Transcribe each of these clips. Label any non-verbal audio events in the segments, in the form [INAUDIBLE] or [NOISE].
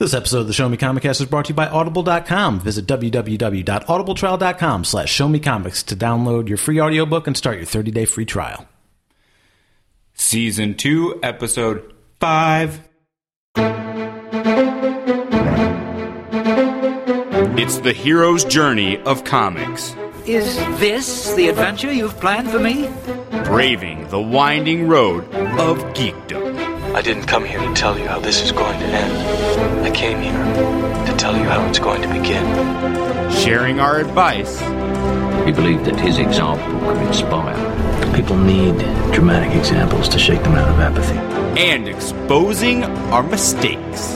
This episode of the Show Me Comic Cast is brought to you by Audible.com. Visit www.audibletrial.com slash Show Me Comics to download your free audiobook and start your 30-day free trial. Season 2, Episode 5. It's the hero's journey of comics, Is this the adventure you've planned for me? braving the winding road of geekdom. I didn't come here to tell you how this is going to end. I came here to tell you how it's going to begin. Sharing our advice He believed that his example could inspire. People need dramatic examples to shake them out of apathy. and exposing our mistakes.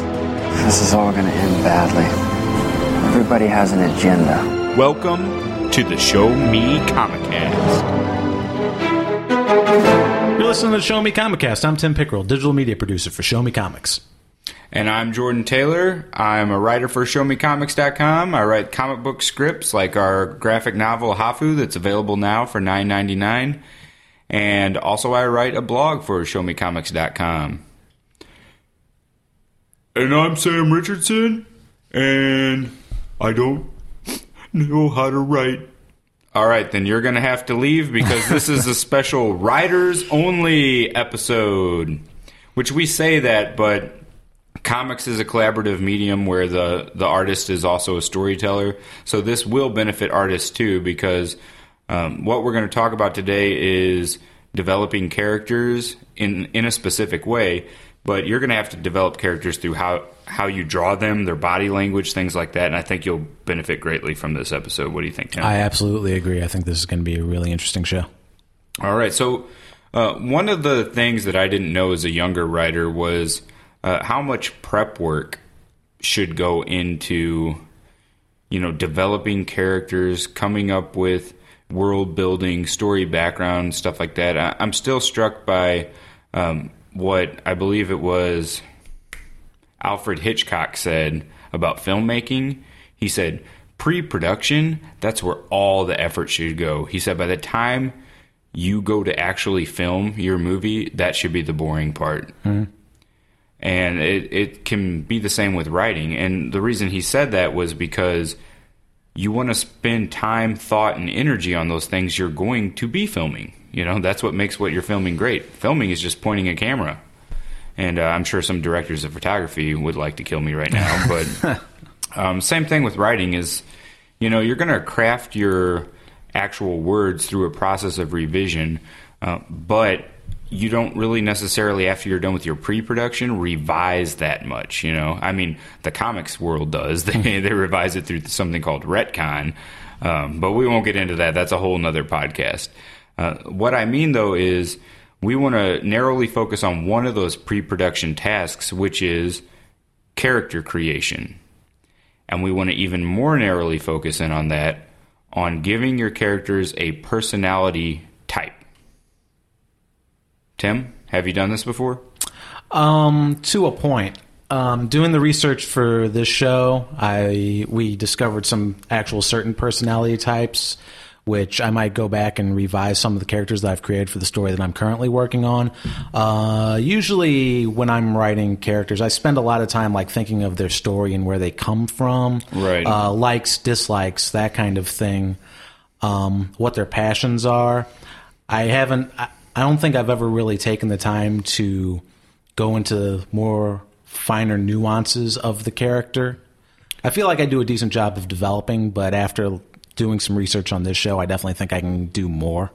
This is all gonna end badly. Everybody has an agenda. Welcome to the Show Me Comic Cast. You're listening to the Show Me Comic Cast. I'm Tim Pickrell, digital media producer for Show Me Comics. And I'm Jordan Taylor. I'm a writer for ShowMeComics.com. I write comic book scripts like our graphic novel Hafu that's available now for $9.99. And also I write a blog for ShowMeComics.com. And I'm Sam Richardson, and I don't know how to write. All right, then you're going to have to leave because this is a [LAUGHS] special writers only episode. Which we say that, but comics is a collaborative medium where the the artist is also a storyteller. So this will benefit artists too because um, what we're going to talk about today is developing characters in in a specific way. But you're going to have to develop characters through how how you draw them, their body language, things like that. And I think you'll benefit greatly from this episode. What do you think, Tim? I absolutely agree. I think this is going to be a really interesting show. All right. So, uh, one of the things that I didn't know as a younger writer was uh, how much prep work should go into, you know, developing characters, coming up with world building, story background, stuff like that. I- I'm still struck by um, what I believe it was Alfred Hitchcock said about filmmaking. He said, pre production, that's where all the effort should go. He said, by the time you go to actually film your movie, that should be the boring part. Mm-hmm. And it, it can be the same with writing. And the reason he said that was because you want to spend time, thought, and energy on those things you're going to be filming. You know, that's what makes what you're filming great. Filming is just pointing a camera. And uh, I'm sure some directors of photography would like to kill me right now. But [LAUGHS] um, same thing with writing is, you know, you're going to craft your actual words through a process of revision, uh, but you don't really necessarily, after you're done with your pre-production, revise that much. You know, I mean, the comics world does. [LAUGHS] They they revise it through something called retcon, um, but we won't get into that. That's a whole nother podcast. Uh, what I mean though is we want to narrowly focus on one of those pre-production tasks, which is character creation. And we want to even more narrowly focus in on that on giving your characters a personality type. Tim, have you done this before? Um, to a point. Um, doing the research for this show, I we discovered some actual certain personality types, which I might go back and revise some of the characters that I've created for the story that I'm currently working on. Uh, usually, when I'm writing characters, I spend a lot of time like thinking of their story and where they come from, Right. Uh, likes, dislikes, that kind of thing. Um, what their passions are. I haven't. I, I don't think I've ever really taken the time to go into more finer nuances of the character. I feel like I do a decent job of developing, but after doing some research on this show, I definitely think I can do more.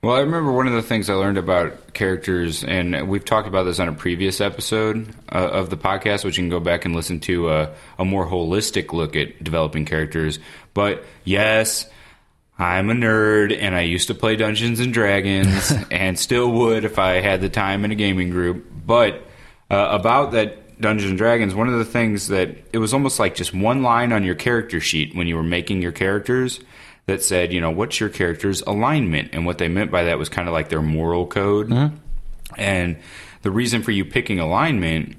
Well, I remember one of the things I learned about characters, and we've talked about this on a previous episode uh, of the podcast, which you can go back and listen to a, a more holistic look at developing characters. But yes, I'm a nerd, and I used to play Dungeons and Dragons, [LAUGHS] and still would if I had the time in a gaming group. But uh, about that Dungeons and Dragons, one of the things that it was almost like just one line on your character sheet when you were making your characters that said, you know, what's your character's alignment? And what they meant by that was kind of like their moral code. And the reason for you picking alignment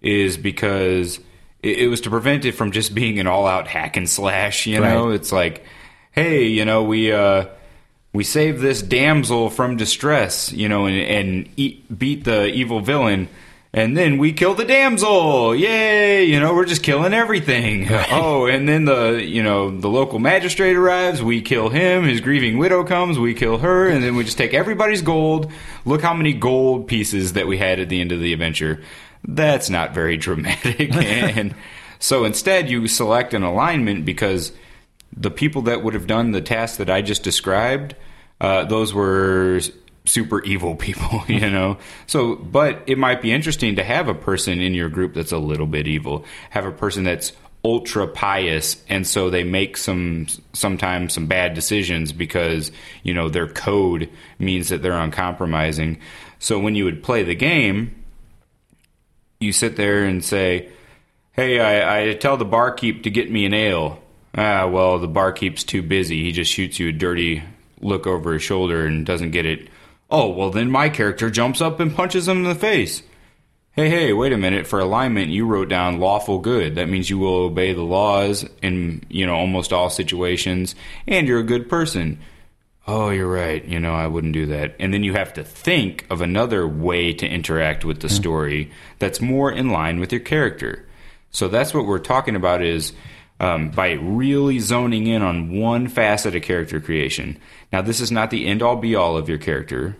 is because it, it was to prevent it from just being an all out hack and slash, you know? Right. It's like, hey, you know, we, uh, we saved this damsel from distress, you know, and, and eat, beat the evil villain. And then we kill the damsel. Yay! You know, we're just killing everything. [LAUGHS] oh, and then the, you know, the local magistrate arrives. We kill him. His grieving widow comes. We kill her. And then we just take everybody's gold. Look how many gold pieces that we had at the end of the adventure. That's not very dramatic. [LAUGHS] and so instead, you select an alignment because the people that would have done the task that I just described, uh, those were super evil people, [LAUGHS] you know. So, but it might be interesting to have a person in your group that's a little bit evil. Have a person that's ultra pious and so they make some sometimes some bad decisions because you know their code means that they're uncompromising so when you would play the game you sit there and say hey i, I tell the barkeep to get me an ale ah well the barkeep's too busy he just shoots you a dirty look over his shoulder and doesn't get it Oh, well, then my character jumps up and punches him in the face. Hey, hey, wait a minute. For alignment, you wrote down lawful good. That means you will obey the laws in, you know, almost all situations, and you're a good person. Oh, you're right. You know, I wouldn't do that. And then you have to think of another way to interact with the story that's more in line with your character. So that's what we're talking about is um, by really zoning in on one facet of character creation. Now, this is not the end all be all of your character.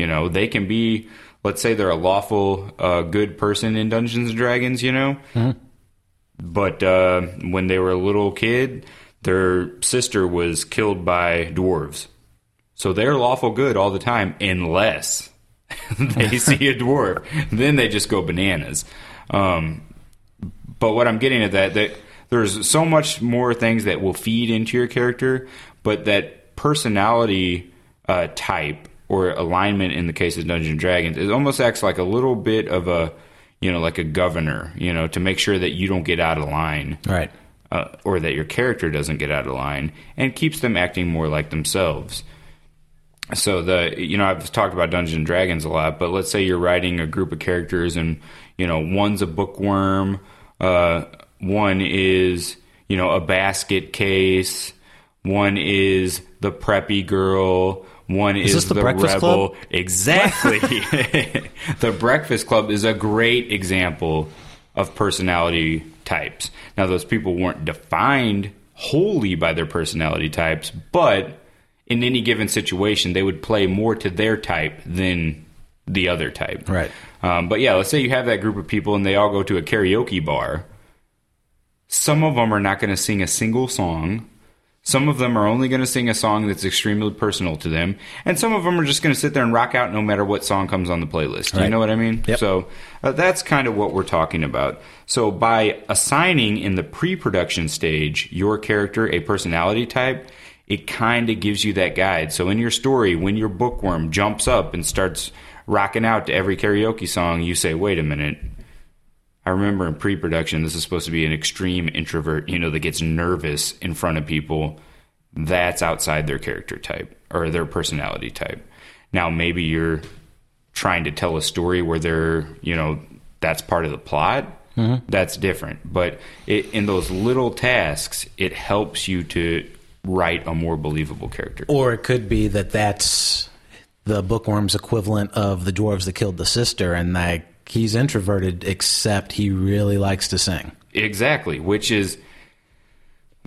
You know, they can be, let's say they're a lawful, uh, good person in Dungeons and Dragons, you know? Mm-hmm. But uh, when they were a little kid, their sister was killed by dwarves. So they're lawful good all the time, unless [LAUGHS] they [LAUGHS] see a dwarf. Then they just go bananas. Um, but what I'm getting at that that there's so much more things that will feed into your character, but that personality uh, type or alignment in the case of Dungeons and Dragons, it almost acts like a little bit of a, you know, like a governor, you know, to make sure that you don't get out of line. Right. Uh, or that your character doesn't get out of line and keeps them acting more like themselves. So the you know I've talked about Dungeons and Dragons a lot, but let's say you're writing a group of characters and you know one's a bookworm, uh, one is you know a basket case, one is the preppy girl, one is, this the the Breakfast rebel. Club? Exactly. [LAUGHS] the Breakfast Club is a great example of personality types. Now, those people weren't defined wholly by their personality types, but in any given situation, they would play more to their type than the other type. Right. Um, but yeah, let's say you have that group of people and they all go to a karaoke bar. Some of them are not going to sing a single song. Some of them are only going to sing a song that's extremely personal to them, and some of them are just going to sit there and rock out no matter what song comes on the playlist. You know what I mean? Yep. So uh, that's kind of what we're talking about. So by assigning in the pre-production stage your character a personality type, it kind of gives you that guide. So in your story, when your bookworm jumps up and starts rocking out to every karaoke song, you say, "Wait a minute." I remember in pre-production, this is supposed to be an extreme introvert, you know, that gets nervous in front of people. That's outside their character type or their personality type. Now, maybe you're trying to tell a story where they're, you know, that's part of the plot. Mm-hmm. That's different. But it, in those little tasks, it helps you to write a more believable character. Or it could be that that's the bookworm's equivalent of the dwarves that killed the sister, and like he's introverted, except he really likes to sing. Exactly, which is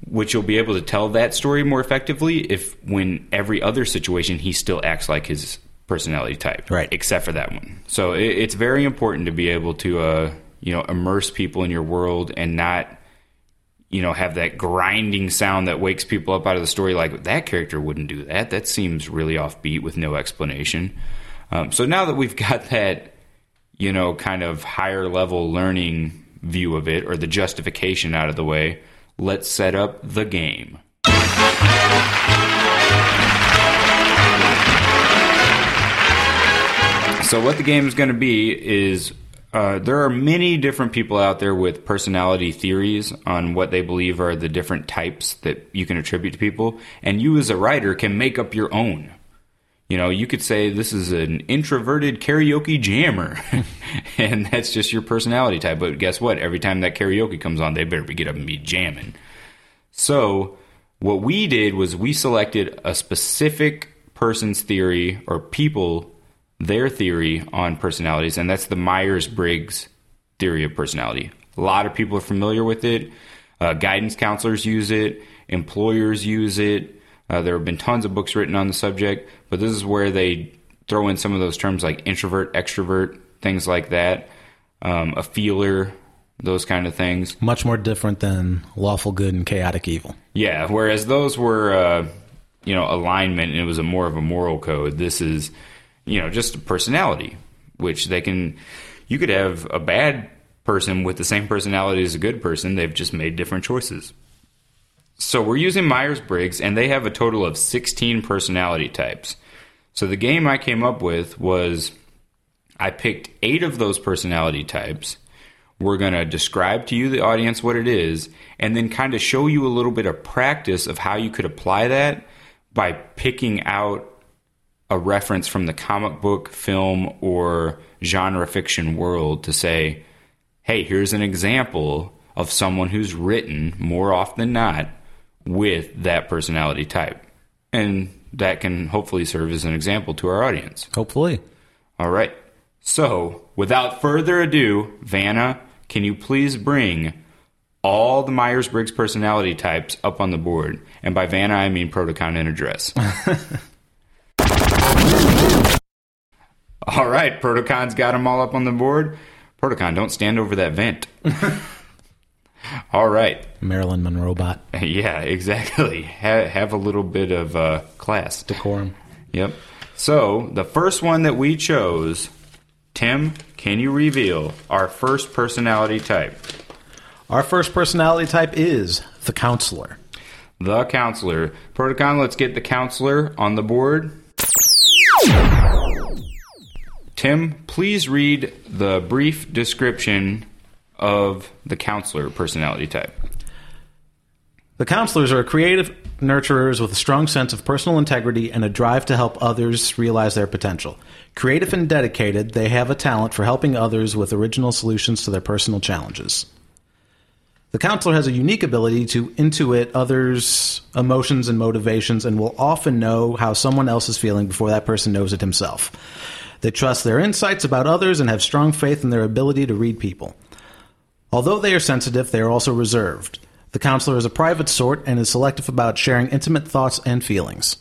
which you'll be able to tell that story more effectively if when every other situation he still acts like his personality type, Right. Except for that one. So it, it's very important to be able to uh, you know immerse people in your world and not you know have that grinding sound that wakes people up out of the story. Like that character wouldn't do that. That seems really offbeat with no explanation. Um, so now that we've [LAUGHS] got that you know, kind of higher level learning view of it or the justification out of the way, let's set up the game. So, what the game is going to be is uh, there are many different people out there with personality theories on what they believe are the different types that you can attribute to people, and you as a writer can make up your own. You know, you could say this is an introverted karaoke jammer, [LAUGHS] and that's just your personality type. But guess what? Every time that karaoke comes on, they better get up and be jamming. So, what we did was we selected a specific person's theory or people their theory on personalities, and that's the Myers Briggs theory of personality. A lot of people are familiar with it. Uh, guidance counselors use it, employers use it. Uh, there have been tons of books written on the subject, but this is where they throw in some of those terms like introvert, extrovert, things like that, um, a feeler, those kind of things. Much more different than lawful good and chaotic evil. Yeah, whereas those were, uh, you know, alignment and it was a more of a moral code. This is, you know, just a personality, which they can, you could have a bad person with the same personality as a good person. They've just made different choices. So we're using Myers Briggs, and they have a total of 16 personality types. So the game I came up with was I picked eight of those personality types. We're going to describe to you, the audience, what it is, and then kind of show you a little bit of practice of how you could apply that by picking out a reference from the comic book, film, or genre fiction world to say, hey, here's an example of someone who's written more often than not with that personality type. And that can hopefully serve as an example to our audience. Hopefully. All right. So, without further ado, Vanna, can you please bring all the Myers Briggs personality types up on the board? And by Vanna, I mean Protocon and address. [LAUGHS] all right, Protocon's got them all up on the board. Protocon, don't stand over that vent. [LAUGHS] all right. Marilyn Monroe bot. [LAUGHS] Yeah, exactly. Have, have a little bit of uh, class. Decorum. [LAUGHS] Yep. So the first one that we chose, Tim, can you reveal our first personality type? Our first personality type is the counselor. The counselor. Protocon, let's get the counselor on the board. Tim, please read the brief description of the counselor personality type. The counselors are creative nurturers with a strong sense of personal integrity and a drive to help others realize their potential. Creative and dedicated, they have a talent for helping others with original solutions to their personal challenges. The counselor has a unique ability to intuit others' emotions and motivations and will often know how someone else is feeling before that person knows it himself. They trust their insights about others and have strong faith in their ability to read people. Although they are sensitive, they are also reserved. The counselor is a private sort and is selective about sharing intimate thoughts and feelings.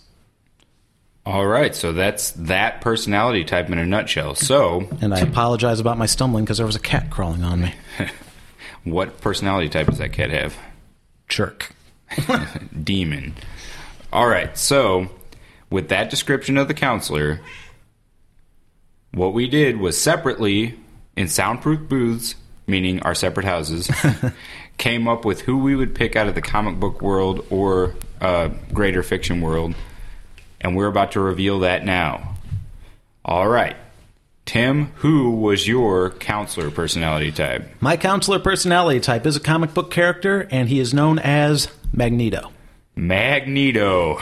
All right, so that's that personality type in a nutshell. So, And I apologize about my stumbling because there was a cat crawling on me. [LAUGHS] what personality type does that cat have? Jerk. [LAUGHS] demon. All right, so with that description of the counselor, what we did was separately in soundproof booths, meaning our separate houses, [LAUGHS] came up with who we would pick out of the comic book world or uh, greater fiction world, and we're about to reveal that now. All right. Tim, who was your counselor personality type? My counselor personality type is a comic book character, and he is known as Magneto. Magneto.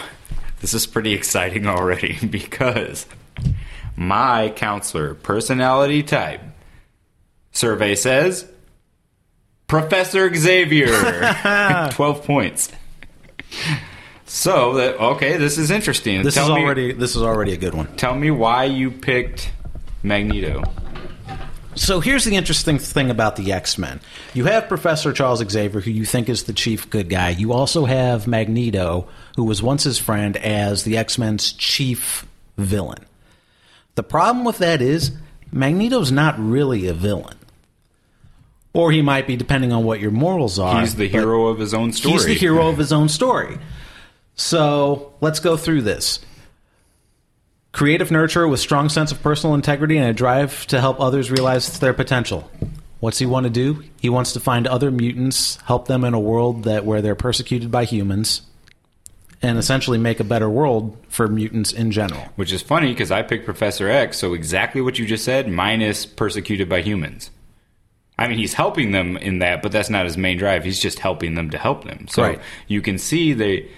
This is pretty exciting already [LAUGHS] because my counselor personality type survey says Professor Xavier. [LAUGHS] 12 points. So that okay, this is interesting. This tell is me, already this is already a good one. tell me why you picked Magneto. So here's the interesting thing about the X Men. You have Professor Charles Xavier, who you think is the chief good guy. You also have Magneto, who was once his friend, as the X Men's chief villain. The problem with that is Magneto's not really a villain. Or he might be, depending on what your morals are. He's the hero of his own story. He's the hero of [LAUGHS] his own story. So let's go through this. Creative nurturer with strong sense of personal integrity and a drive to help others realize their potential. What's he want to do? He wants to find other mutants, help them in a world that where they're persecuted by humans, and essentially make a better world for mutants in general. Which is funny because I picked Professor X, so exactly what you just said, minus persecuted by humans. I mean, he's helping them in that, but that's not his main drive. He's just helping them to help them. So Right. you can see they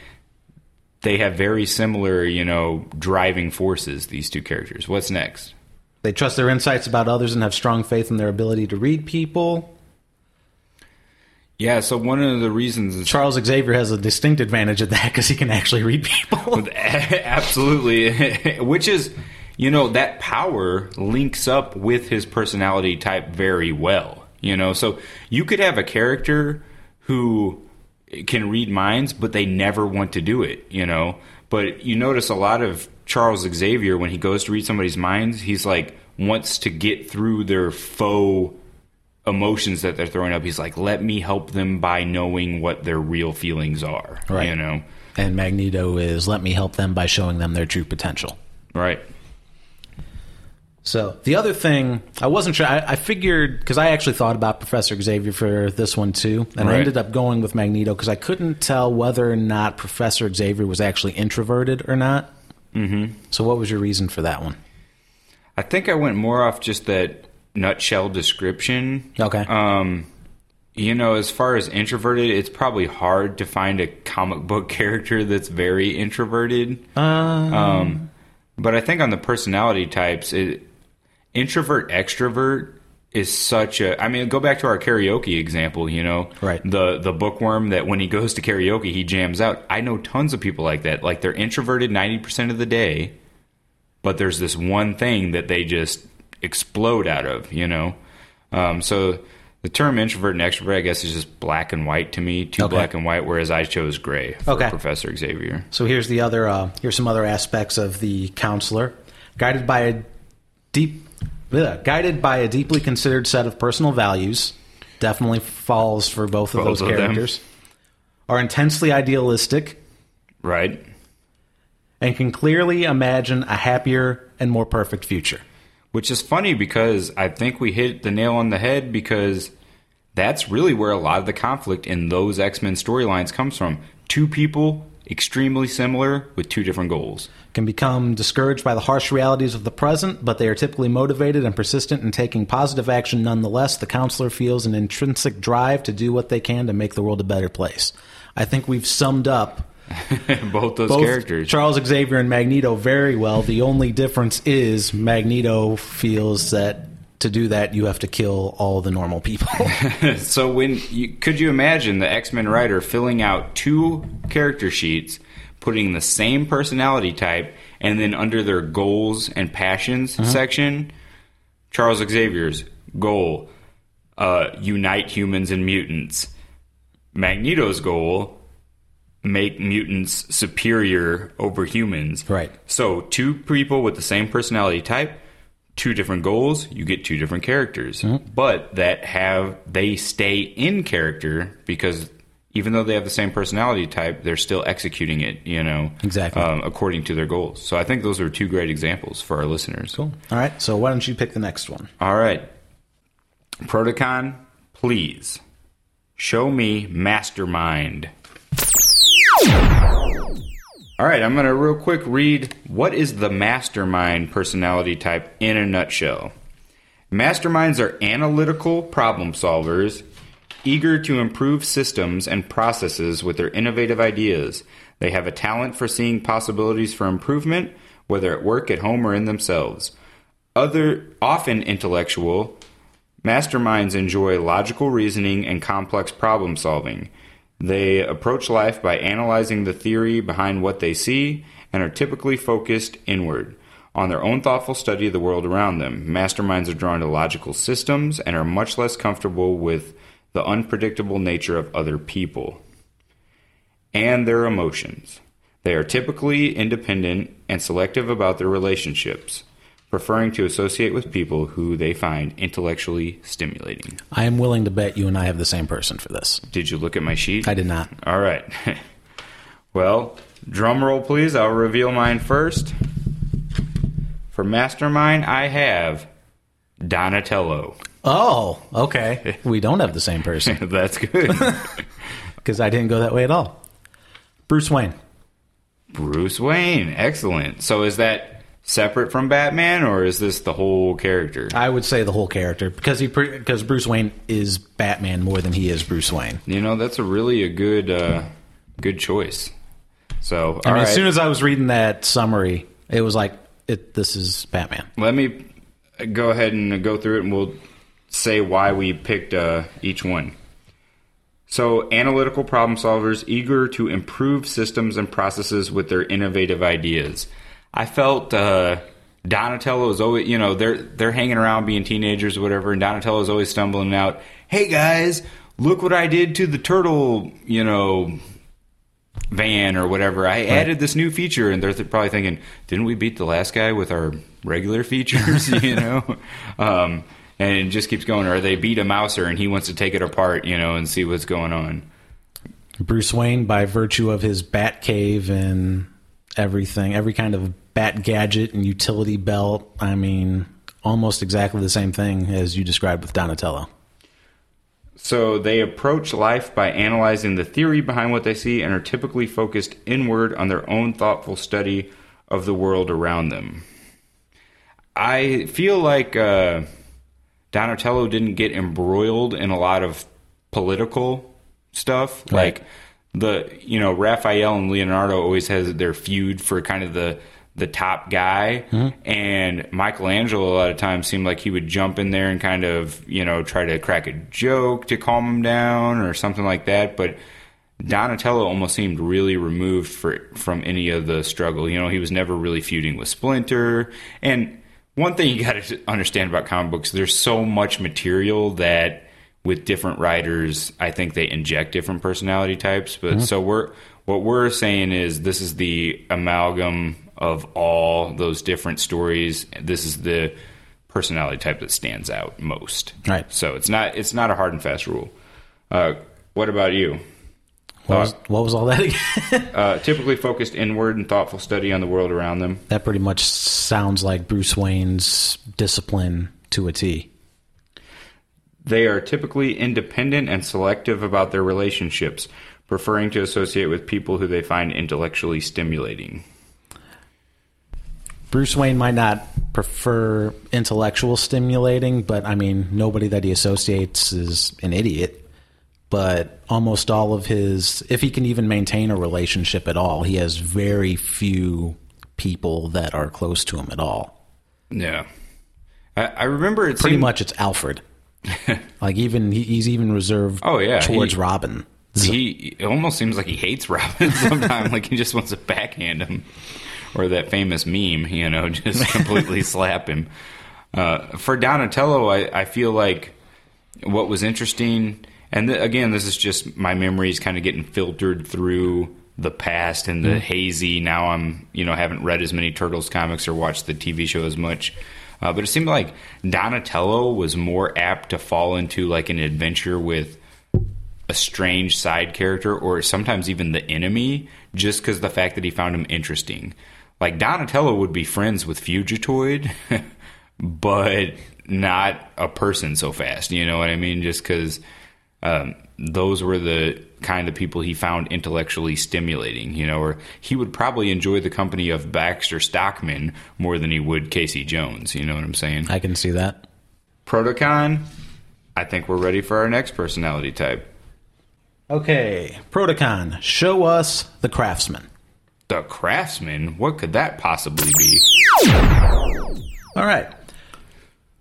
they have very similar, you know, driving forces. These two characters. What's next? They trust their insights about others and have strong faith in their ability to read people. Yeah. So one of the reasons Charles Xavier has a distinct advantage of that because he can actually read people. [LAUGHS] Absolutely. [LAUGHS] Which is, you know, that power links up with his personality type very well. You know, so you could have a character who can read minds, but they never want to do it, you know. But you notice a lot of Charles Xavier when he goes to read somebody's minds, he's like wants to get through their faux emotions that they're throwing up. He's like, let me help them by knowing what their real feelings are. Right. You know? And Magneto is let me help them by showing them their true potential. Right. So the other thing, I wasn't sure. I, I figured because I actually thought about Professor Xavier for this one too, and I ended up going with Magneto because I couldn't tell whether or not Professor Xavier was actually introverted or not. Mm-hmm. So what was your reason for that one? I think I went more off just that nutshell description. Okay. Um, you know, as far as introverted, it's probably hard to find a comic book [LAUGHS] character that's very introverted. Um, but I think on the personality types, it, introvert extrovert is such a. I mean, go back to our karaoke example. You know, Right. The the bookworm that when he goes to karaoke, he jams out. I know tons of people like that. Like they're introverted ninety percent of the day, but there's this one thing that they just explode out of, you know. Um, so the term introvert and extrovert, I guess, is just black and white to me, too Okay. black and white. Whereas I chose gray for Okay. Professor Xavier. So here's the other. Uh, here's some other aspects of the counselor, guided by a deep, bleh, guided by a deeply considered set of personal values. Definitely falls for both of Both those of them. characters. Are intensely idealistic Right? and can clearly imagine a happier and more perfect future. Which is funny because I think we hit the nail on the head because that's really where a lot of the conflict in those X Men storylines comes from. Two people extremely similar with two different goals. Can become discouraged by the harsh realities of the present, but they are typically motivated and persistent in taking positive action nonetheless. The counselor feels an intrinsic drive to do what they can to make the world a better place. I think we've summed up [LAUGHS] Both those both characters. Charles Xavier and Magneto very well. The only difference is Magneto feels that to do that you have to kill all the normal people. [LAUGHS] So when you, could you imagine the X Men writer filling out two character sheets, putting the same personality type, and then under their goals and passions section, Charles Xavier's goal: uh, unite humans and mutants. Magneto's goal: make mutants superior over humans. Right. So two people with the same personality type, two different goals, you get two different characters. But that have they stay in character because even though they have the same personality type, they're still executing it, you know, Exactly. um, according to their goals. So I think those are two great examples for our listeners. cool. All right, so why don't you pick the next one? All right. Protocon, please show me mastermind. All right, I'm going to real quick read what is the mastermind personality type in a nutshell. Masterminds are analytical problem solvers, eager to improve systems and processes with their innovative ideas. They have a talent for seeing possibilities for improvement, whether at work, at home, or in themselves. Other often intellectual, masterminds enjoy logical reasoning and complex problem solving. They approach life by analyzing the theory behind what they see and are typically focused inward on their own thoughtful study of the world around them. Masterminds are drawn to logical systems and are much less comfortable with the unpredictable nature of other people and their emotions. They are typically independent and selective about their relationships, preferring to associate with people who they find intellectually stimulating. I am willing to bet you and I have the same person for this. Did you look at my sheet? I did not. All right. [LAUGHS] well, drum roll, please. I'll reveal mine first. For Mastermind, I have Donatello. Oh, okay. [LAUGHS] We don't have the same person [LAUGHS] That's good. because I didn't go that way at all. Bruce Wayne. Bruce Wayne. Excellent. So is that separate from Batman, or is this the whole character? I would say the whole character because he because Bruce Wayne is Batman more than he is Bruce Wayne. You know, that's a really a good uh, good choice. So, I mean, right. as soon as I was reading that summary, it was like, it, "This is Batman." Let me go ahead and go through it, and we'll say why we picked uh, each one. So, analytical problem solvers eager to improve systems and processes with their innovative ideas. I felt uh, Donatello is always, you know, they're they're hanging around being teenagers or whatever, and Donatello is always stumbling out. Hey guys, look what I did to the turtle, you know, van or whatever. I added this new feature, and they're th- probably thinking, didn't we beat the last guy with our regular features? [LAUGHS] you know, um, and it just keeps going. Or they beat a mouser, and he wants to take it apart, you know, and see what's going on. Bruce Wayne, by virtue of his bat cave and everything, every kind of bat gadget and utility belt, I mean, almost exactly the same thing as you described with Donatello. So they approach life by analyzing the theory behind what they see and are typically focused inward on their own thoughtful study of the world around them. I feel like uh, Donatello didn't get embroiled in a lot of political stuff. Right. Like the you know Raphael and Leonardo always has their feud for kind of the the top guy, hmm? and Michelangelo a lot of times seemed like he would jump in there and kind of you know try to crack a joke to calm him down or something like that, but. Donatello almost seemed really removed for, from any of the struggle. You know, he was never really feuding with Splinter. And one thing you got to understand about comic books, there's so much material that with different writers, I think they inject different personality types. But hmm? so we're what we're saying is this is the amalgam of all those different stories. This is the personality type that stands out most. Right. So it's not it's not a hard and fast rule. Uh, what about you? What was, what was all that again? [LAUGHS] Uh, typically focused inward and thoughtful study on the world around them. that pretty much sounds like Bruce Wayne's discipline to a T. They are typically independent and selective about their relationships, preferring to associate with people who they find intellectually stimulating. Bruce Wayne might not prefer intellectual stimulating, but I mean, nobody that he associates is an idiot. But almost all of his, if he can even maintain a relationship at all, he has very few people that are close to him at all. Yeah. I, I remember it Pretty seemed- much it's Alfred. [LAUGHS] like even he, he's even reserved Oh, yeah, towards he- Robin. He it almost seems like he hates Robin [LAUGHS] sometimes, like he just wants to backhand him, or that famous meme, you know, [LAUGHS] just completely [LAUGHS] slap him. Uh, for Donatello, I, I feel like what was interesting, and th- again, this is just my memories kind of getting filtered through the past and the hazy. Now I'm, you know, haven't read as many Turtles comics or watched the TV show as much. Uh, but it seemed like Donatello was more apt to fall into like an adventure with a strange side character or sometimes even the enemy just because the fact that he found him interesting. Like Donatello would be friends with Fugitoid, [LAUGHS] but not a person so fast. You know what I mean? Just because um, those were the kind of people he found intellectually stimulating. You know, or he would probably enjoy the company of Baxter Stockman more than he would Casey Jones. You know what I'm saying? I can see that. Protocon. I think we're ready for our next personality type. Okay, Protocon, show us the craftsman. The craftsman? What could that possibly be? All right.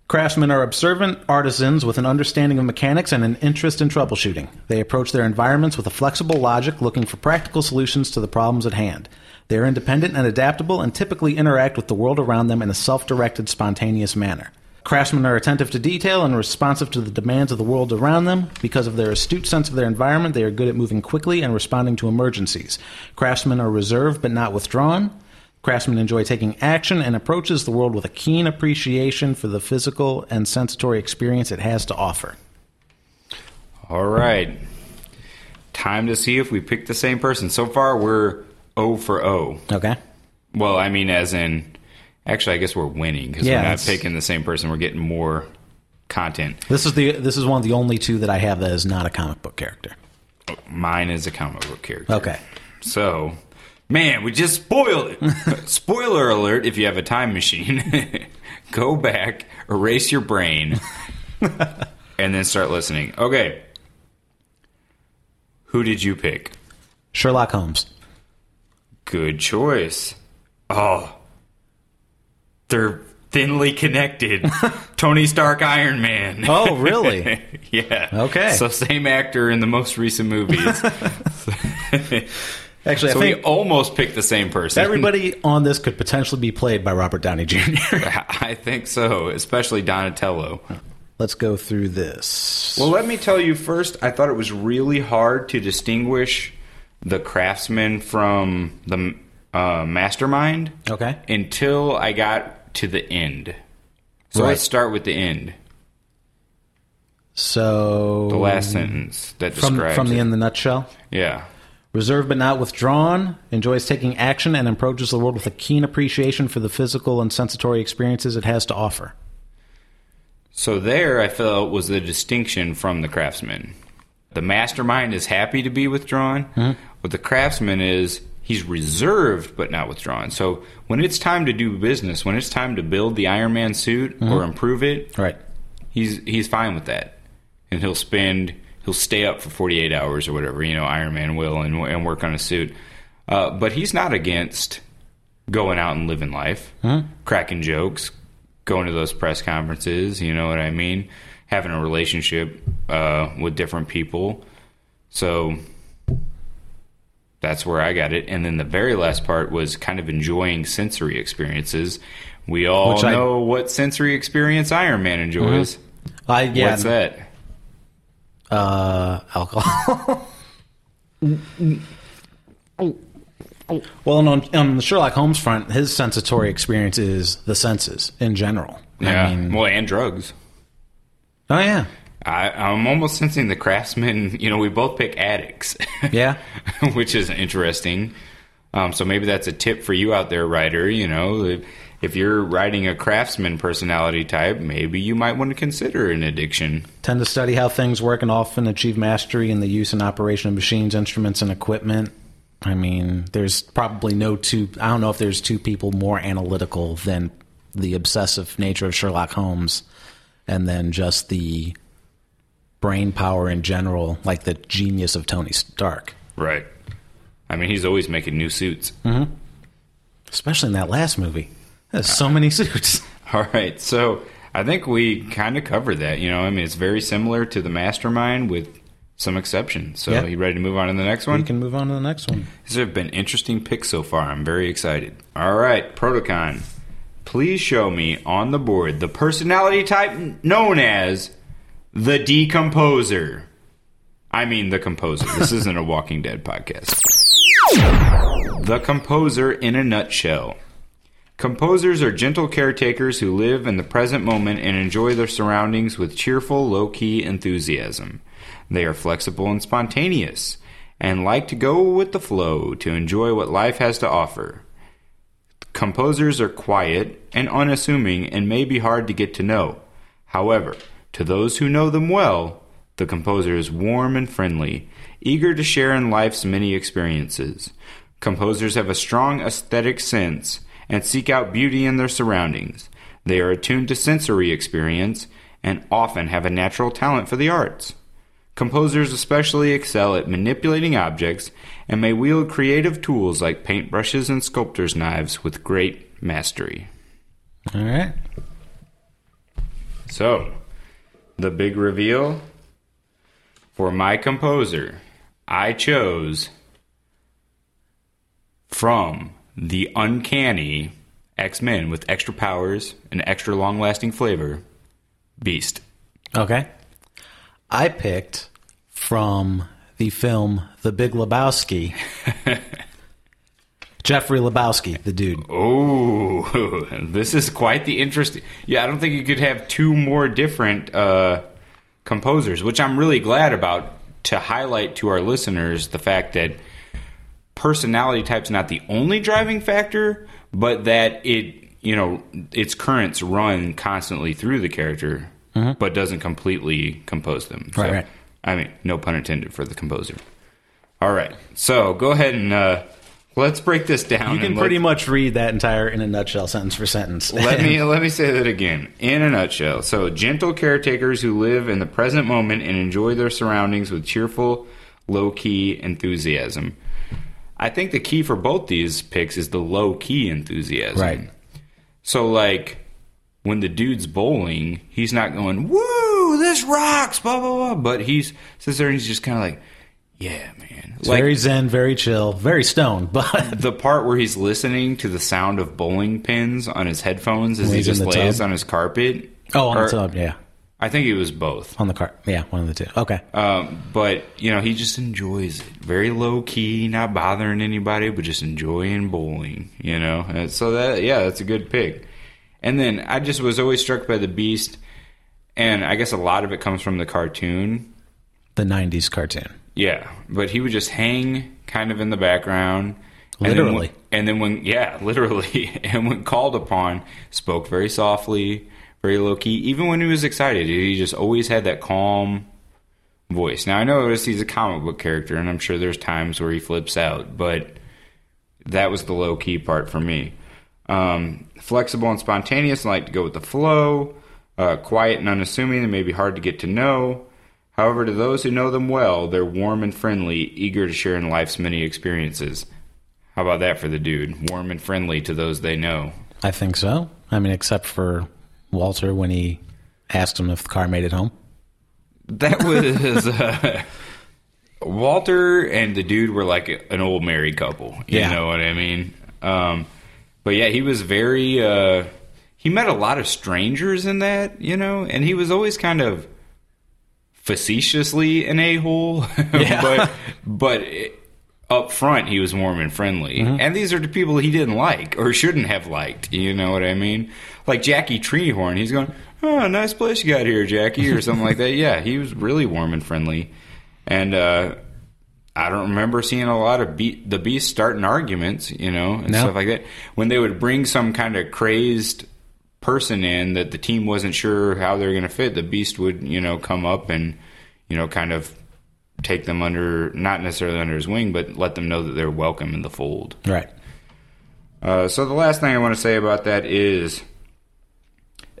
Craftsmen are observant artisans with an understanding of mechanics and an interest in troubleshooting. They approach their environments with a flexible logic, looking for practical solutions to the problems at hand. They are independent and adaptable and typically interact with the world around them in a self directed, spontaneous manner. Craftsmen are attentive to detail and responsive to the demands of the world around them. Because of their astute sense of their environment, they are good at moving quickly and responding to emergencies. Craftsmen are reserved but not withdrawn. Craftsmen enjoy taking action and approaches the world with a keen appreciation for the physical and sensory experience it has to offer. All right. Time to see if we pick the same person. So far, we're O for O. Okay. Well, I mean, as in, actually, I guess we're winning because Yeah, we're not picking the same person. We're getting more content. This is the this is one of the only two that I have that is not a comic book character. Mine is a comic book character. Okay. So, man, we just spoiled it. [LAUGHS] Spoiler alert if you have a time machine, [LAUGHS] go back, erase your brain, [LAUGHS] and then start listening. Okay. Who did you pick? Sherlock Holmes. Good choice. Oh, they're thinly connected. [LAUGHS] Tony Stark, Iron Man. Oh, really? [LAUGHS] yeah. Okay. So same actor in the most recent movies. [LAUGHS] Actually, I think we almost picked the same person. everybody on this could potentially be played by Robert Downey Jr. I think so, especially Donatello. Let's go through this. Well, let me tell you first, I thought it was really hard to distinguish the craftsman from the uh, mastermind okay. until I got to the end. So Right. let's start with the end, So the last sentence that from describes from the it. in the nutshell. Yeah. Reserved but not withdrawn, enjoys taking action and approaches the world with a keen appreciation for the physical and sensatory experiences it has to offer. So there, I felt was the distinction from the craftsman. The mastermind is happy to be withdrawn. Mm-hmm. What the craftsman is, he's reserved but not withdrawn. So when it's time to do business, when it's time to build the Iron Man suit or improve it, Right. he's he's fine with that, and he'll spend he'll stay up for forty eight hours or whatever you know Iron Man will and and work on a suit. Uh, but he's not against going out and living life, cracking jokes, going to those press conferences. You know what I mean? Having a relationship uh, with different people. So that's where I got it. And then the very last part was kind of enjoying sensory experiences. We all Which I- know what sensory experience Iron Man enjoys. I yeah. What's that? Uh, alcohol. [LAUGHS] well, and on, on the Sherlock Holmes front, his sensatory experience is the senses in general. Yeah. I mean, well, and drugs. oh yeah, I, I'm almost sensing the craftsman. You know, we both pick addicts. [LAUGHS] yeah. which is interesting. Um, so maybe that's a tip for you out there, writer. You know, if, if you're writing a craftsman personality type, maybe you might want to consider an addiction. Tend to study how things work and often achieve mastery in the use and operation of machines, instruments, and equipment. I mean, there's probably no two. I don't know if there's two people more analytical than the obsessive nature of Sherlock Holmes, and then just the brain power in general, like the genius of Tony Stark. Right. I mean, he's always making new suits. Mm-hmm. especially in that last movie. There's so uh, many suits. [LAUGHS] All right. So I think we kind of covered that. You know, I mean, it's very similar to the Mastermind with some exceptions. So Yeah. you ready to move on to the next one? We can move on to the next one. These have been interesting picks so far. I'm very excited. All right, Protocon. Please show me on the board the personality type known as the decomposer. I mean, the composer. This isn't a Walking Dead podcast. The composer in a nutshell. Composers are gentle caretakers who live in the present moment and enjoy their surroundings with cheerful, low key enthusiasm. They are flexible and spontaneous and like to go with the flow to enjoy what life has to offer. Composers are quiet and unassuming and may be hard to get to know. However, to those who know them well, the composer is warm and friendly, eager to share in life's many experiences. Composers have a strong aesthetic sense and seek out beauty in their surroundings. They are attuned to sensory experience and often have a natural talent for the arts. Composers especially excel at manipulating objects and may wield creative tools like paintbrushes and sculptor's knives with great mastery. All right. So, the big reveal for my composer, I chose from the uncanny X Men with extra powers and extra long lasting flavor, Beast. Okay. I picked from the film The Big Lebowski. [LAUGHS] Jeffrey Lebowski, the dude. Oh, [LAUGHS] this is quite the interesting. Yeah, I don't think you could have two more different uh, composers, which I'm really glad about to highlight to our listeners the fact that personality type's not the only driving factor, but that it, you know, its currents run constantly through the character, but doesn't completely compose them. So, Right, right. I mean, no pun intended for the composer. All right, so go ahead and uh, let's break this down. You can pretty much read that entire in a nutshell, sentence for sentence. let me [LAUGHS] let me say that again in a nutshell. So, gentle caretakers who live in the present moment and enjoy their surroundings with cheerful, low-key enthusiasm. I think the key for both these picks is the low-key enthusiasm. Right. So, like when the dude's bowling, he's not going "Woo, this rocks," blah blah blah, but he's sits there and he's just kind of like, Yeah, man. It's very zen, very chill, very stoned, [LAUGHS] but the part where he's listening to the sound of bowling pins on his headphones as he just lays tub? on his carpet. oh, on Or- the tub, yeah, I think it was both. on the car, yeah, one of the two. Okay, Um, but you know, he just enjoys it. Very low key, not bothering anybody, but just enjoying bowling. You know, and so that yeah, that's a good pick. And then I just was always struck by the Beast, and I guess a lot of it comes from the cartoon. the '90s cartoon. Yeah, but he would just hang kind of in the background. and then Literally. when- and then when, yeah, [LAUGHS] literally. And when called upon, spoke very softly, very low key. Even when he was excited, he just always had that calm voice. Now, I know he's a comic book character, and I'm sure there's times where he flips out, but that was the low key part for me. Um, flexible and spontaneous, and like to go with the flow. Uh, quiet and unassuming, and maybe hard to get to know. However, to those who know them well, they're warm and friendly, eager to share in life's many experiences. How about that for the dude? Warm and friendly to those they know. I think so. I mean, except for Walter when he asked him if the car made it home. That was [LAUGHS] uh, Walter and the dude were like an old married couple. You Yeah. know what I mean? Um, but yeah, he was very. Uh, he met a lot of strangers in that, you know, and he was always kind of facetiously an a hole, [LAUGHS] but but it, up front he was warm and friendly. And these are the people he didn't like or shouldn't have liked. You know what I mean? Like Jackie Treehorn, he's going, "Oh, nice place you got here, Jackie," or something like that. [LAUGHS] Yeah, he was really warm and friendly, and. uh I don't remember seeing a lot of be- the Beast starting arguments, you know, and No. stuff like that. When they would bring some kind of crazed person in that the team wasn't sure how they're going to fit, the Beast would, you know, come up and, you know, kind of take them under, not necessarily under his wing, but let them know that they're welcome in the fold. Right. Uh, so the last thing I want to say about that is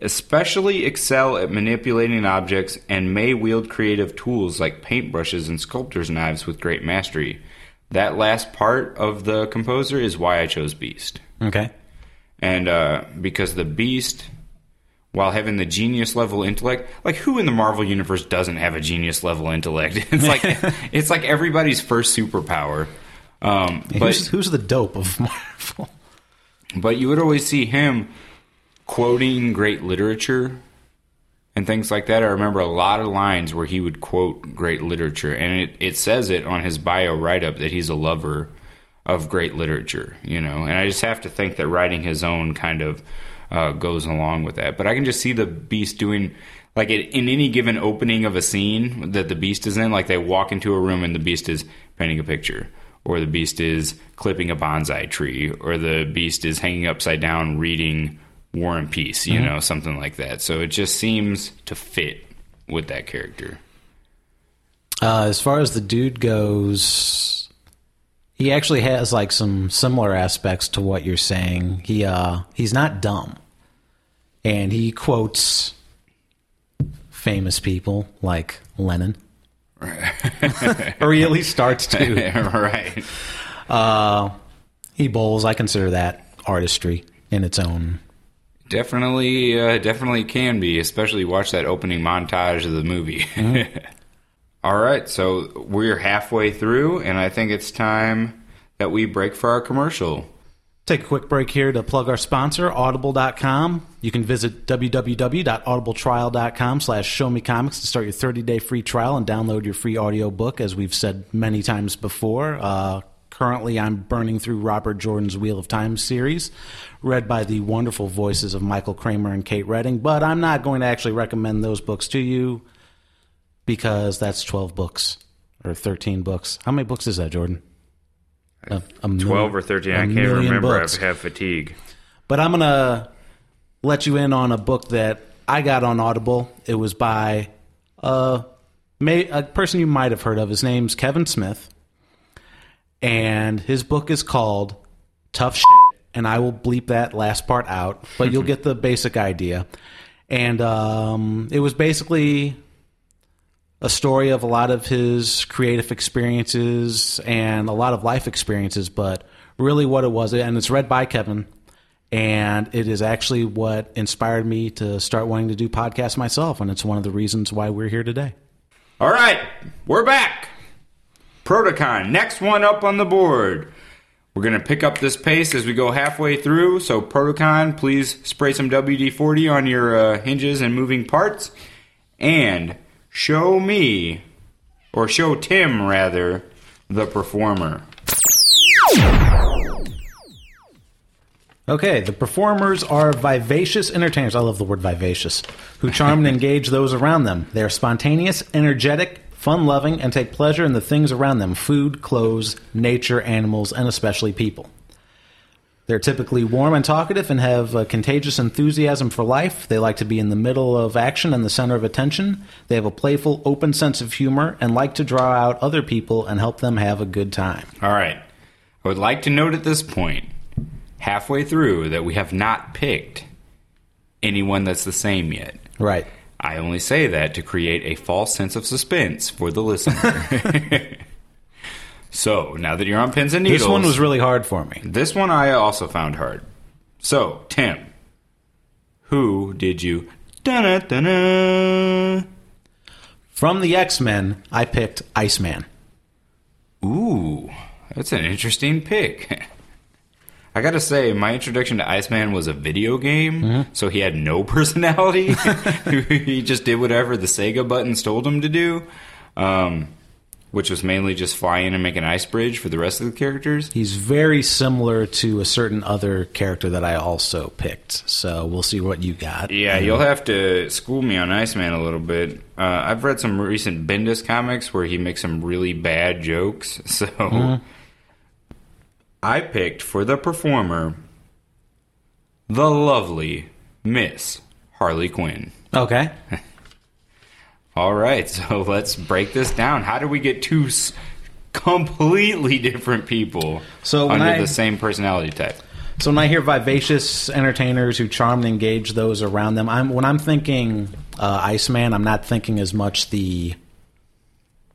especially excel at manipulating objects and may wield creative tools like paintbrushes and sculptor's knives with great mastery. That last part of the composer is why I chose Beast. Okay. And uh, because the Beast, while having the genius level intellect, like who in the Marvel universe doesn't have a genius level intellect? [LAUGHS] It's like [LAUGHS] it's like everybody's first superpower. Um, but who's, who's the dope of [LAUGHS] Marvel? but you would always see him quoting great literature and things like that. I remember a lot of lines where he would quote great literature, and it, it says it on his bio write up that he's a lover of great literature, you know. And I just have to think that writing his own kind of uh, goes along with that. But I can just see the Beast doing. Like it, in any given opening of a scene that the Beast is in, like they walk into a room and the Beast is painting a picture, or the Beast is clipping a bonsai tree, or the Beast is hanging upside down reading War and Peace, you know, something like that. So it just seems to fit with that character. Uh, as far as the dude goes, he actually has like some similar aspects to what you're saying. He uh, he's not dumb, and he quotes famous people like Lennon, [LAUGHS] or he at least starts to. [LAUGHS] right. Uh, he bowls. I consider that artistry in its own. Definitely, uh, definitely can be, especially watch that opening montage of the movie. [LAUGHS] All right, so we're halfway through, and I think it's time that we break for our commercial. Take a quick break here to plug our sponsor, Audible.com. You can visit www.audibletrial.com slash showmecomics to start your 30-day free trial and download your free audiobook, as we've said many times before. Uh, currently, I'm burning through Robert Jordan's Wheel of Time series, read by the wonderful voices of Michael Kramer and Kate Reading, but I'm not going to actually recommend those books to you because that's 12 books or 13 books. How many books is that, Jordan? A, a million- 12 or 13, I can't remember. books. I have fatigue. But I'm gonna let you in on a book that I got on Audible. It was by a, a person you might have heard of. His name's Kevin Smith, and his book is called Tough Shit. And I will bleep that last part out, but you'll [LAUGHS] get the basic idea. And um, it was basically a story of a lot of his creative experiences and a lot of life experiences, but really what it was, and it's read by Kevin, and it is actually what inspired me to start wanting to do podcasts myself, and it's one of the reasons why we're here today. All right, we're back. Protocon, next one up on the board. We're going to pick up this pace as we go halfway through. So, Protocon, please spray some WD 40 on your uh, hinges and moving parts. And show me, or show Tim rather, the performer. Okay, the performers are vivacious entertainers. I love the word vivacious, who charm and engage those around them. They are spontaneous, energetic, fun loving, and take pleasure in the things around them food, clothes, nature, animals, and especially people. They're typically warm and talkative and have a contagious enthusiasm for life. They like to be in the middle of action and the center of attention. They have a playful, open sense of humor and like to draw out other people and help them have a good time. All right. I would like to note at this point, halfway through, that we have not picked anyone that's the same yet. Right. I only say that to create a false sense of suspense for the listener. [LAUGHS] so, now that you're on pins and needles. This one was really hard for me. This one I also found hard. So, Tim, who did you. Dun-dun, dun-dun. From the X Men, I picked Iceman. Ooh, that's an interesting pick. [LAUGHS] I gotta say, my introduction to Iceman was a video game, so he had no [LAUGHS] personality. [LAUGHS] he just did whatever the Sega buttons told him to do, um, which was mainly just fly in and make an ice bridge for the rest of the characters. He's very similar to a certain other character that I also picked. So we'll see what you got. Yeah, you'll have to school me on Iceman a little bit. Uh, I've read some recent Bendis comics where he makes some really bad jokes, [LAUGHS] so I picked for the performer the lovely Miss Harley Quinn. Okay. [LAUGHS] All right, [LAUGHS] so let's break this down. How do we get two s- completely different people So under I- the same personality type? So when I hear vivacious entertainers who charm and engage those around them, I'm when I'm thinking uh, Iceman, I'm not thinking as much the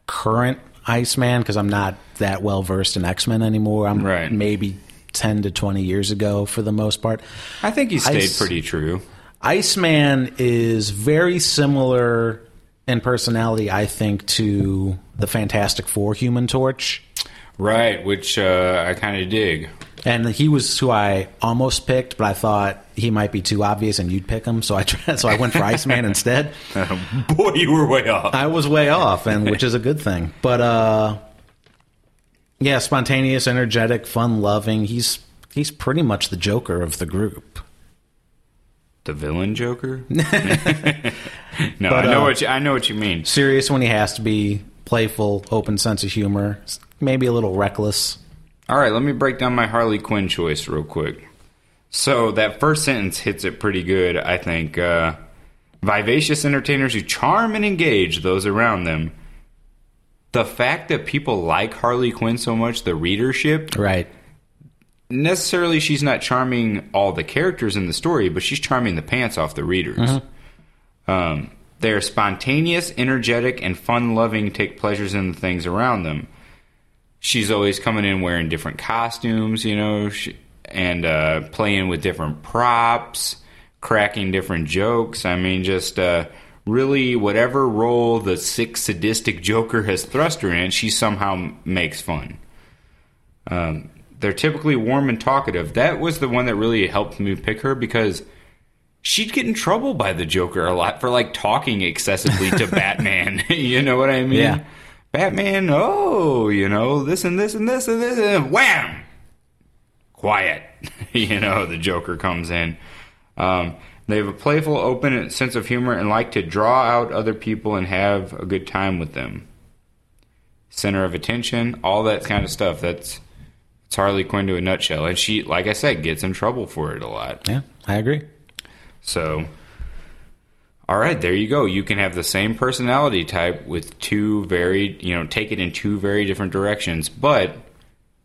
current Iceman because I'm not that well versed in X Men anymore. I'm Right. maybe ten to twenty years ago for the most part. I think he stayed Ice- pretty true. Iceman is very similar in personality, I think, to the Fantastic Four Human Torch. Right, which uh, I kind of dig. And he was who I almost picked, but I thought he might be too obvious, and you'd pick him. So I tried, [LAUGHS] so I went for Iceman [LAUGHS] instead. [LAUGHS] Boy, you were way off. I was way off, and which is a good thing. But uh, yeah, spontaneous, energetic, fun loving. He's he's pretty much the Joker of the group. The villain Joker? [LAUGHS] [LAUGHS] no, But, I know uh, what you, I know what you mean. Serious when he has to be, playful, open sense of humor, maybe a little reckless. All right, let me break down my Harley Quinn choice real quick. So that first sentence hits it pretty good, I think. Uh, vivacious entertainers who charm and engage those around them. The fact that people like Harley Quinn so much, the readership, Right. Necessarily she's not charming all the characters in the story, but she's charming the pants off the readers. Um, they're spontaneous, energetic, and fun loving, take pleasures in the things around them. She's always coming in wearing different costumes, you know, she, and uh, playing with different props, cracking different jokes. I mean, just uh, really whatever role the sick, sadistic Joker has thrust her in, she somehow makes fun. Um, they're typically warm and talkative. That was the one that really helped me pick her because she'd get in trouble by the Joker a lot for like talking excessively to [LAUGHS] Batman. [LAUGHS] you know what I mean? Yeah. Batman, oh, you know, this and this and this and this and wham! Quiet. [LAUGHS] you know, the Joker comes in. Um, they have a playful, open sense of humor and like to draw out other people and have a good time with them. Center of attention, all that kind of stuff. That's it's Harley Quinn to a nutshell. And she, like I said, gets in trouble for it a lot. Yeah, I agree. So, all right, there you go. You can have the same personality type with two very, you know, take it in two very different directions. But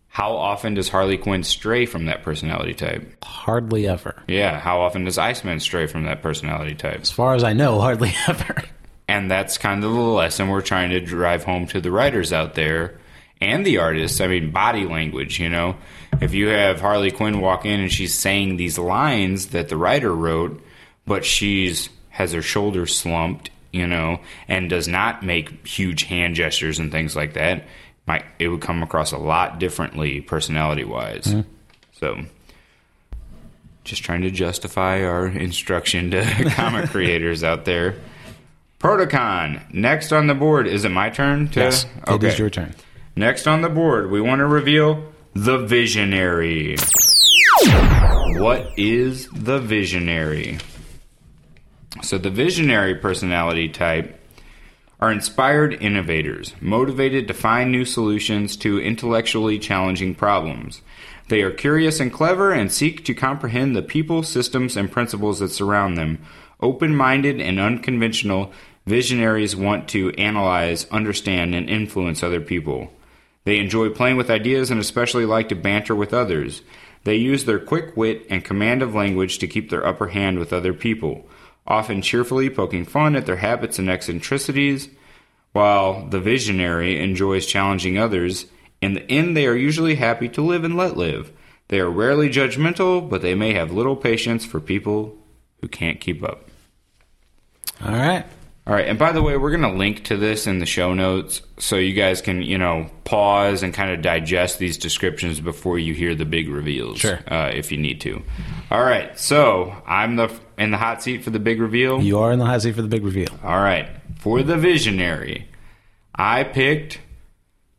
how often does Harley Quinn stray from that personality type? Hardly ever. Yeah, how often does Iceman stray from that personality type? As far as I know, [LAUGHS] hardly ever. And that's kind of the lesson we're trying to drive home to the writers out there and the artist. I mean, body language, you know. If you have Harley Quinn walk in and she's saying these lines that the writer wrote, but she's has her shoulders slumped, you know, and does not make huge hand gestures and things like that, might it would come across a lot differently personality wise. Mm-hmm. So just trying to justify our instruction to [LAUGHS] comic creators out there. Protocon. Next on the board, is it my turn? To, Yes, it is your turn. Next on the board, we want to reveal the Visionary. What is the Visionary? So, the Visionary personality type are inspired innovators, motivated to find new solutions to intellectually challenging problems. They are curious and clever and seek to comprehend the people, systems, and principles that surround them. Open minded and unconventional, visionaries want to analyze, understand, and influence other people. They enjoy playing with ideas and especially like to banter with others. They use their quick wit and command of language to keep their upper hand with other people, often cheerfully poking fun at their habits and eccentricities. While the visionary enjoys challenging others, in the end they are usually happy to live and let live. They are rarely judgmental, but they may have little patience for people who can't keep up. All right. All right, and by the way, we're going to link to this in the show notes so you guys can, you know, pause and kind of digest these descriptions before you hear the big reveals, Sure. uh, if you need to. All right, so I'm the in the hot seat for the big reveal. You are in the hot seat for the big reveal. All right, for the visionary, I picked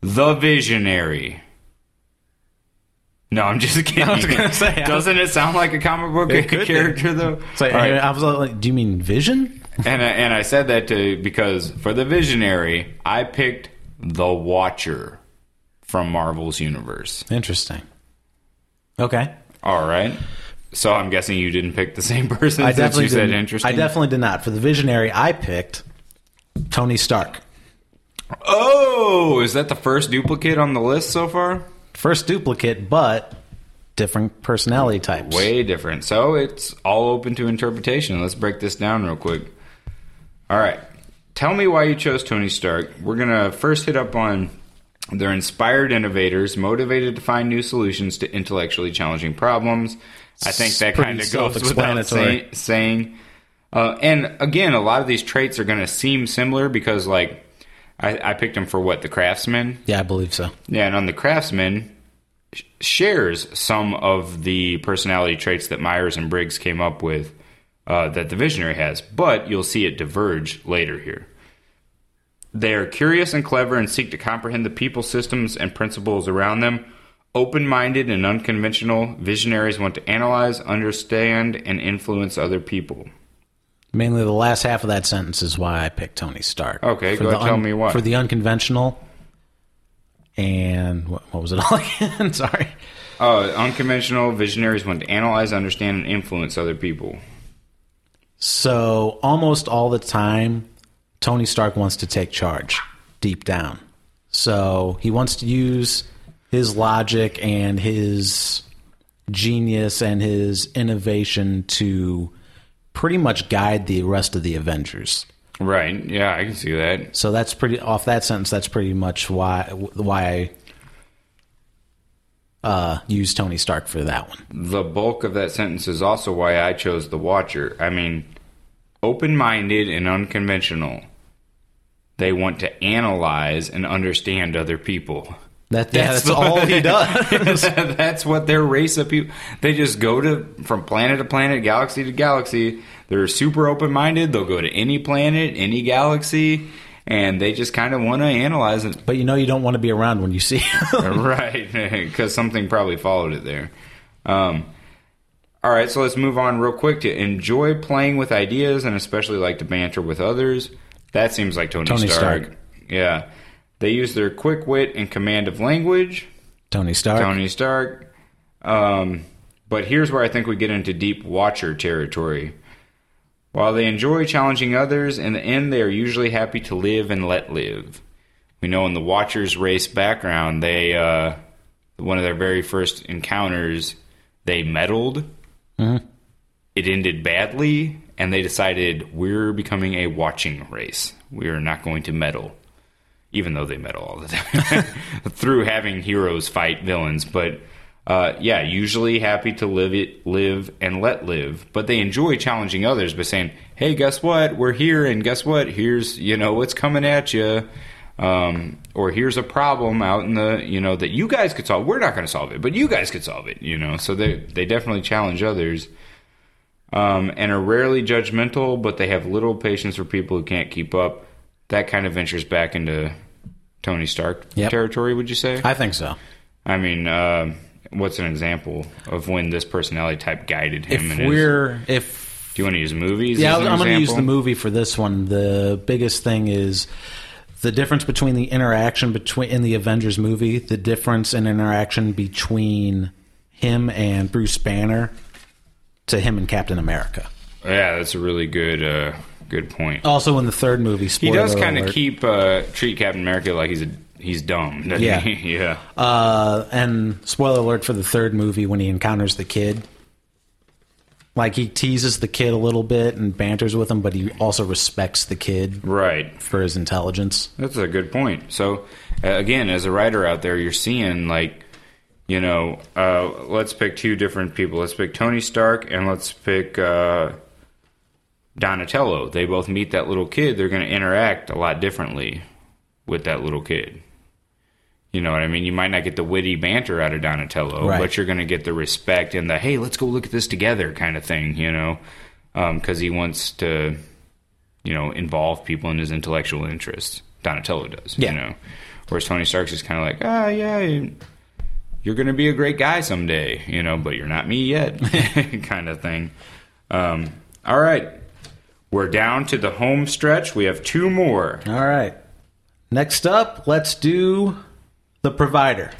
the visionary. No, I'm just [LAUGHS] kidding. I was gonna say, doesn't it sound like a comic book It [LAUGHS] could be. character though? So All right. I was like, do you mean Vision? And I, and I said that to because for the visionary, I picked the Watcher from Marvel's universe. Interesting. Okay. All right. So I'm guessing you didn't pick the same [LAUGHS] person I definitely you said interesting. I definitely did not. For the Visionary, I picked Tony Stark. Oh, is that the first duplicate on the list so far? First duplicate, but different personality types. Way different. So it's all open to interpretation. Let's break this down real quick. All right. Tell me why you chose Tony Stark. We're going to first hit up on they're inspired innovators, motivated to find new solutions to intellectually challenging problems. I think that kind of goes without say, saying. Uh, and again, a lot of these traits are going to seem similar because, like, I, I picked them for what the craftsman. Yeah, I believe so. Yeah, and on the craftsman sh- shares some of the personality traits that Myers and Briggs came up with uh, that the visionary has, but you'll see it diverge later here. They are curious and clever and seek to comprehend the people, systems, and principles around them. Open minded and unconventional, visionaries want to analyze, understand, and influence other people. Mainly the last half of that sentence is why I picked Tony Stark. Okay, For go tell me why. For the unconventional and what, what was it all [LAUGHS] again? Sorry. Uh, unconventional, visionaries want to analyze, understand, and influence other people. So almost all the time, Tony Stark wants to take charge deep down. So he wants to use his logic and his genius and his innovation to pretty much guide the rest of the Avengers. Right, yeah, I can see that. So that's pretty off that sentence. That's pretty much why why I uh, used Tony Stark for that one. The bulk of that sentence is also why I chose The Watcher. I mean, open minded and unconventional. They want to analyze and understand other people. That yeah, that's, the- all he [LAUGHS] does. [LAUGHS] That's what their race of people. They just go to from planet to planet, galaxy to galaxy. They're super open minded. They'll go to any planet, any galaxy, and they just kind of want to analyze it. but you know you don't want to be around when you see [LAUGHS] him. [LAUGHS] right, [LAUGHS] because something probably followed it there. Um, all right, so let's move on real quick to enjoy playing with ideas and especially like to banter with others. That seems like Tony, Tony Stark. Stark. Yeah. They use their quick wit and command of language. Tony Stark. Tony Stark. Um, but here's where I think we get into deep Watcher territory. While they enjoy challenging others, in the end they are usually happy to live and let live. We know in the Watchers race background, they uh, one of their very first encounters, they meddled. It ended badly, and they decided we're becoming a watching race. We are not going to meddle even though they meddle all the time [LAUGHS] through having heroes fight villains. But uh, yeah, usually happy to live it, live and let live. But they enjoy challenging others by saying, "Hey, guess what? We're here, and guess what? Here's you know what's coming at you." Um, or here's a problem out in the you know that you guys could solve. We're not going to solve it, but you guys could solve it. You know, so they they definitely challenge others, um, and are rarely judgmental, but they have little patience for people who can't keep up. That kind of ventures back into Tony Stark Yep. territory. Would you say? I think so. I mean, uh, what's an example of when this personality type guided him? If his- we're if do you want to use movies? yeah, as an I'm going to use the movie for this one. The biggest thing is the difference between the interaction between in the Avengers movie, the difference in interaction between him and Bruce Banner to him and Captain America. Yeah, that's a really good uh, good point. Also in the third movie, he does kind of keep uh, treat Captain America like he's a he's dumb. Yeah. he? [LAUGHS] yeah. Uh, and spoiler alert for the third movie when he encounters the kid. Like he teases the kid a little bit and banters with him, but he also respects the kid Right. for his intelligence. That's a good point. So, uh, again, as a writer out there, you're seeing like, you know, uh, let's pick two different people. Let's pick Tony Stark and let's pick uh, Donatello. They both meet that little kid. They're going to interact a lot differently with that little kid. You know what I mean? You might not get the witty banter out of Donatello, Right. but you're going to get the respect and the hey, let's go look at this together kind of thing. You know, because he wants to you know, involve people in his intellectual interests. Donatello does, Yeah. you know. Whereas Tony Stark's just kind of like, ah, yeah, you're going to be a great guy someday, you know, but you're not me yet, [LAUGHS] kind of thing. Um, all right. We're down to the home stretch. We have two more. All right. Next up, let's do the provider.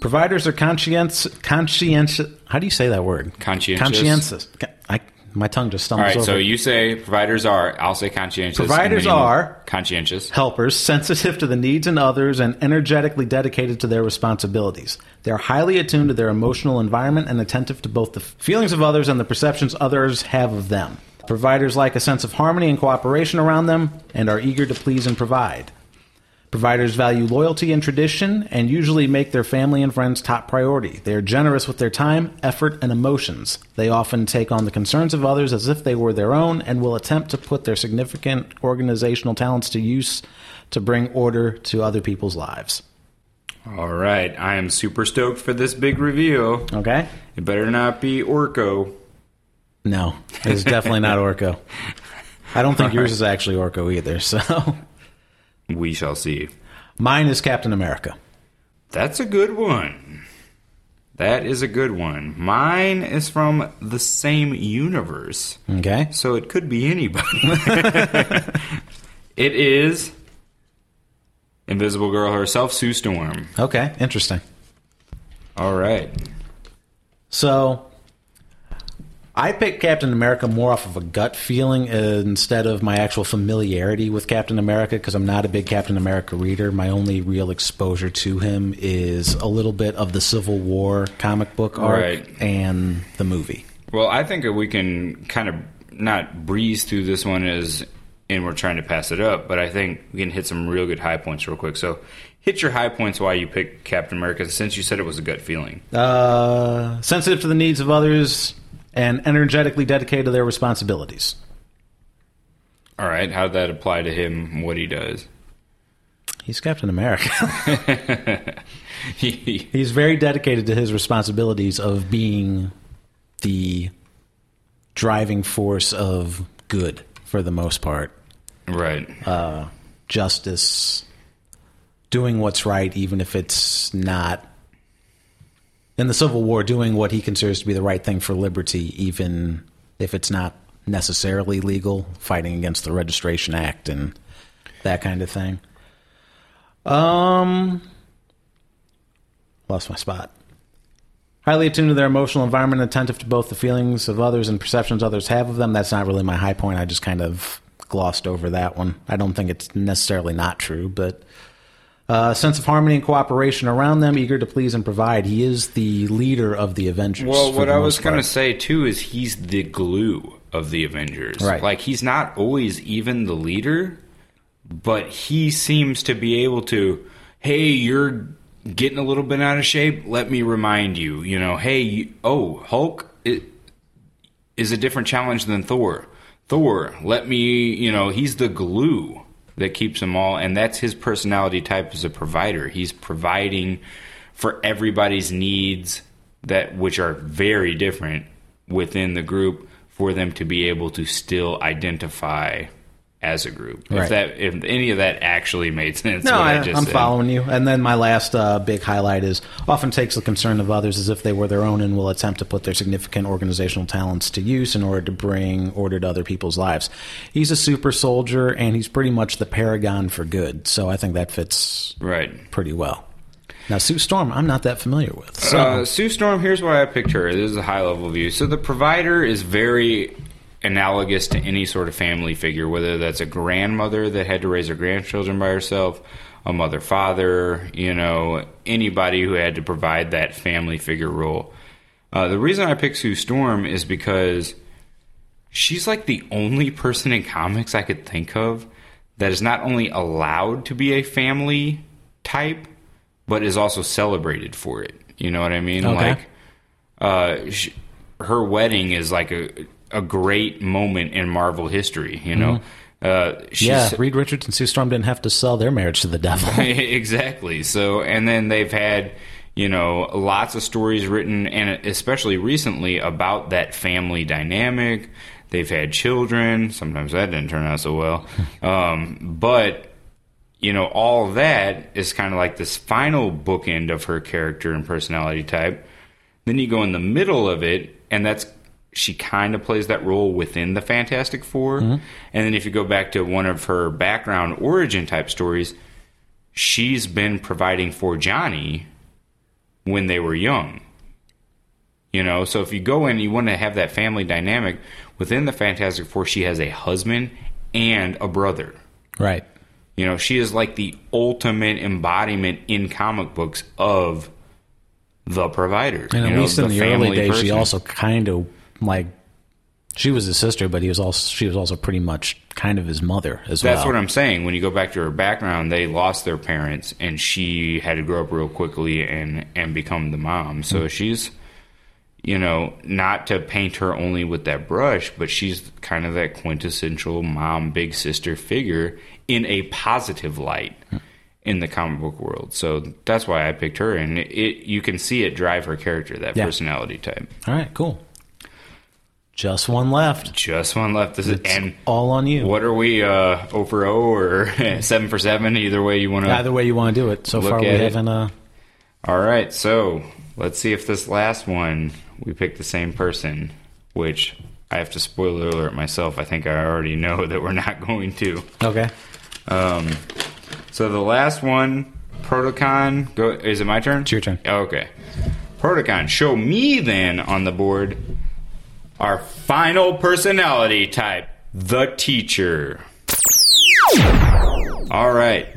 Providers are conscientious. Conscientious. How do you say that word? Conscientious. Conscientious. I, my tongue just All stumbles right, over. so you say providers are, I'll say conscientious. Providers are- conscientious. helpers, sensitive to the needs in others, and energetically dedicated to their responsibilities. They are highly attuned to their emotional environment and attentive to both the feelings of others and the perceptions others have of them. Providers like a sense of harmony and cooperation around them and are eager to please and provide. Providers value loyalty and tradition and usually make their family and friends top priority. They are generous with their time, effort, and emotions. They often take on the concerns of others as if they were their own and will attempt to put their significant organizational talents to use to bring order to other people's lives. All right, I am super stoked for this big reveal. Okay? It better not be Orko. No, it's definitely not Orko. I don't think yours is actually Orko either, so. [LAUGHS] We shall see. Mine is Captain America. That's a good one. That is a good one. Mine is from the same universe, Okay? so it could be anybody. [LAUGHS] it is Invisible Girl herself, Sue Storm. Okay, interesting. All right. So I picked Captain America more off of a gut feeling instead of my actual familiarity with Captain America because I'm not a big Captain America reader. My only real exposure to him is a little bit of the Civil War comic book arc Right. and the movie. Well, I think we can kind of not breeze through this one as and we're trying to pass it up, but I think we can hit some real good high points real quick. So, hit your high points why you picked Captain America since you said it was a gut feeling. Uh, sensitive to the needs of others and energetically dedicated to their responsibilities. All right, how did that apply to him? What he does? He's Captain America. He- [LAUGHS] [LAUGHS] He's very dedicated to his responsibilities of being the driving force of good for the most part. right. Uh, justice, doing what's right, even if it's not. In the Civil War, doing what he considers to be the right thing for liberty, even if it's not necessarily legal, fighting against the Registration Act and that kind of thing. Um, lost my spot. Highly attuned to their emotional environment, attentive to both the feelings of others and perceptions others have of them. That's not really my high point. I just kind of glossed over that one. I don't think it's necessarily not true, but uh, sense of harmony and cooperation around them, eager to please and provide. He is the leader of the Avengers. Well, what I was going to say too is he's the glue of the Avengers. Right. Like he's not always even the leader, but he seems to be able to. Hey, you're getting a little bit out of shape. Let me remind you. You know, hey, oh, Hulk is a different challenge than Thor. Thor, let me. You know, he's the glue that keeps them all, and that's his personality type as a provider. He's providing for everybody's needs that which are very different within the group for them to be able to still identify as a group. Right. If that if any of that actually made sense. No, what I, just I'm said. following you. And then my last uh, big highlight is often takes the concern of others as if they were their own and will attempt to put their significant organizational talents to use in order to bring order to other people's lives. He's a super soldier and he's pretty much the paragon for good. So I think that fits Right. pretty well. Now, Sue Storm, I'm not that familiar with. So Uh, Sue Storm, here's why I picked her. This is a high level view. So the provider is very analogous to any sort of family figure, whether that's a grandmother that had to raise her grandchildren by herself, a mother, father, you know, anybody who had to provide that family figure role. Uh, the reason I picked Sue Storm is because she's like the only person in comics I could think of that is not only allowed to be a family type, but is also celebrated for it. You know what I mean? Okay. Like, uh, sh- her wedding is like a a great moment in Marvel history. You know, uh, she's, yeah, Reed Richards and Sue Storm didn't have to sell their marriage to the devil. [LAUGHS] exactly. So, and then they've had, you know, lots of stories written, and especially recently about that family dynamic. They've had children. Sometimes that didn't turn out so well. [LAUGHS] Um, but, you know, all that is kind of like this final bookend of her character and personality type. Then you go in the middle of it, and that's she kind of plays that role within the Fantastic 4 mm-hmm. And then if you go back to one of her background origin type stories, she's been providing for Johnny when they were young. You know, so if you go in, you want to have that family dynamic within the Fantastic Four. She has a husband and a brother. right. You know, she is like the ultimate embodiment in comic books of the provider. And you at know, least in the early family days, she also kind of like she was his sister, but he was also she was also pretty much kind of his mother as well. That's what I'm saying. When you go back to her background, they lost their parents, and she had to grow up real quickly and and become the mom. So mm-hmm. she's, you know, not to paint her only with that brush, but she's kind of that quintessential mom, big sister figure in a positive light hmm. in the comic book world. So that's why I picked her, and it, it you can see it drive her character, that Yeah. personality type. All right, cool. Just one left. Just one left. This is and. All on you. What are we, uh, 0 for 0 or [LAUGHS] 7 for 7? Either way you want to. Either way you want to do it. So far, we it. haven't. Uh, All right, so let's see if this last one we picked the same person, which I have to spoiler alert myself. I think I already [LAUGHS] know that we're not going to. okay. Um, So the last one, Protocon. Go. Is it my turn? It's your turn. Okay. Protocon. Show me then on the board our final personality type, the teacher. All right.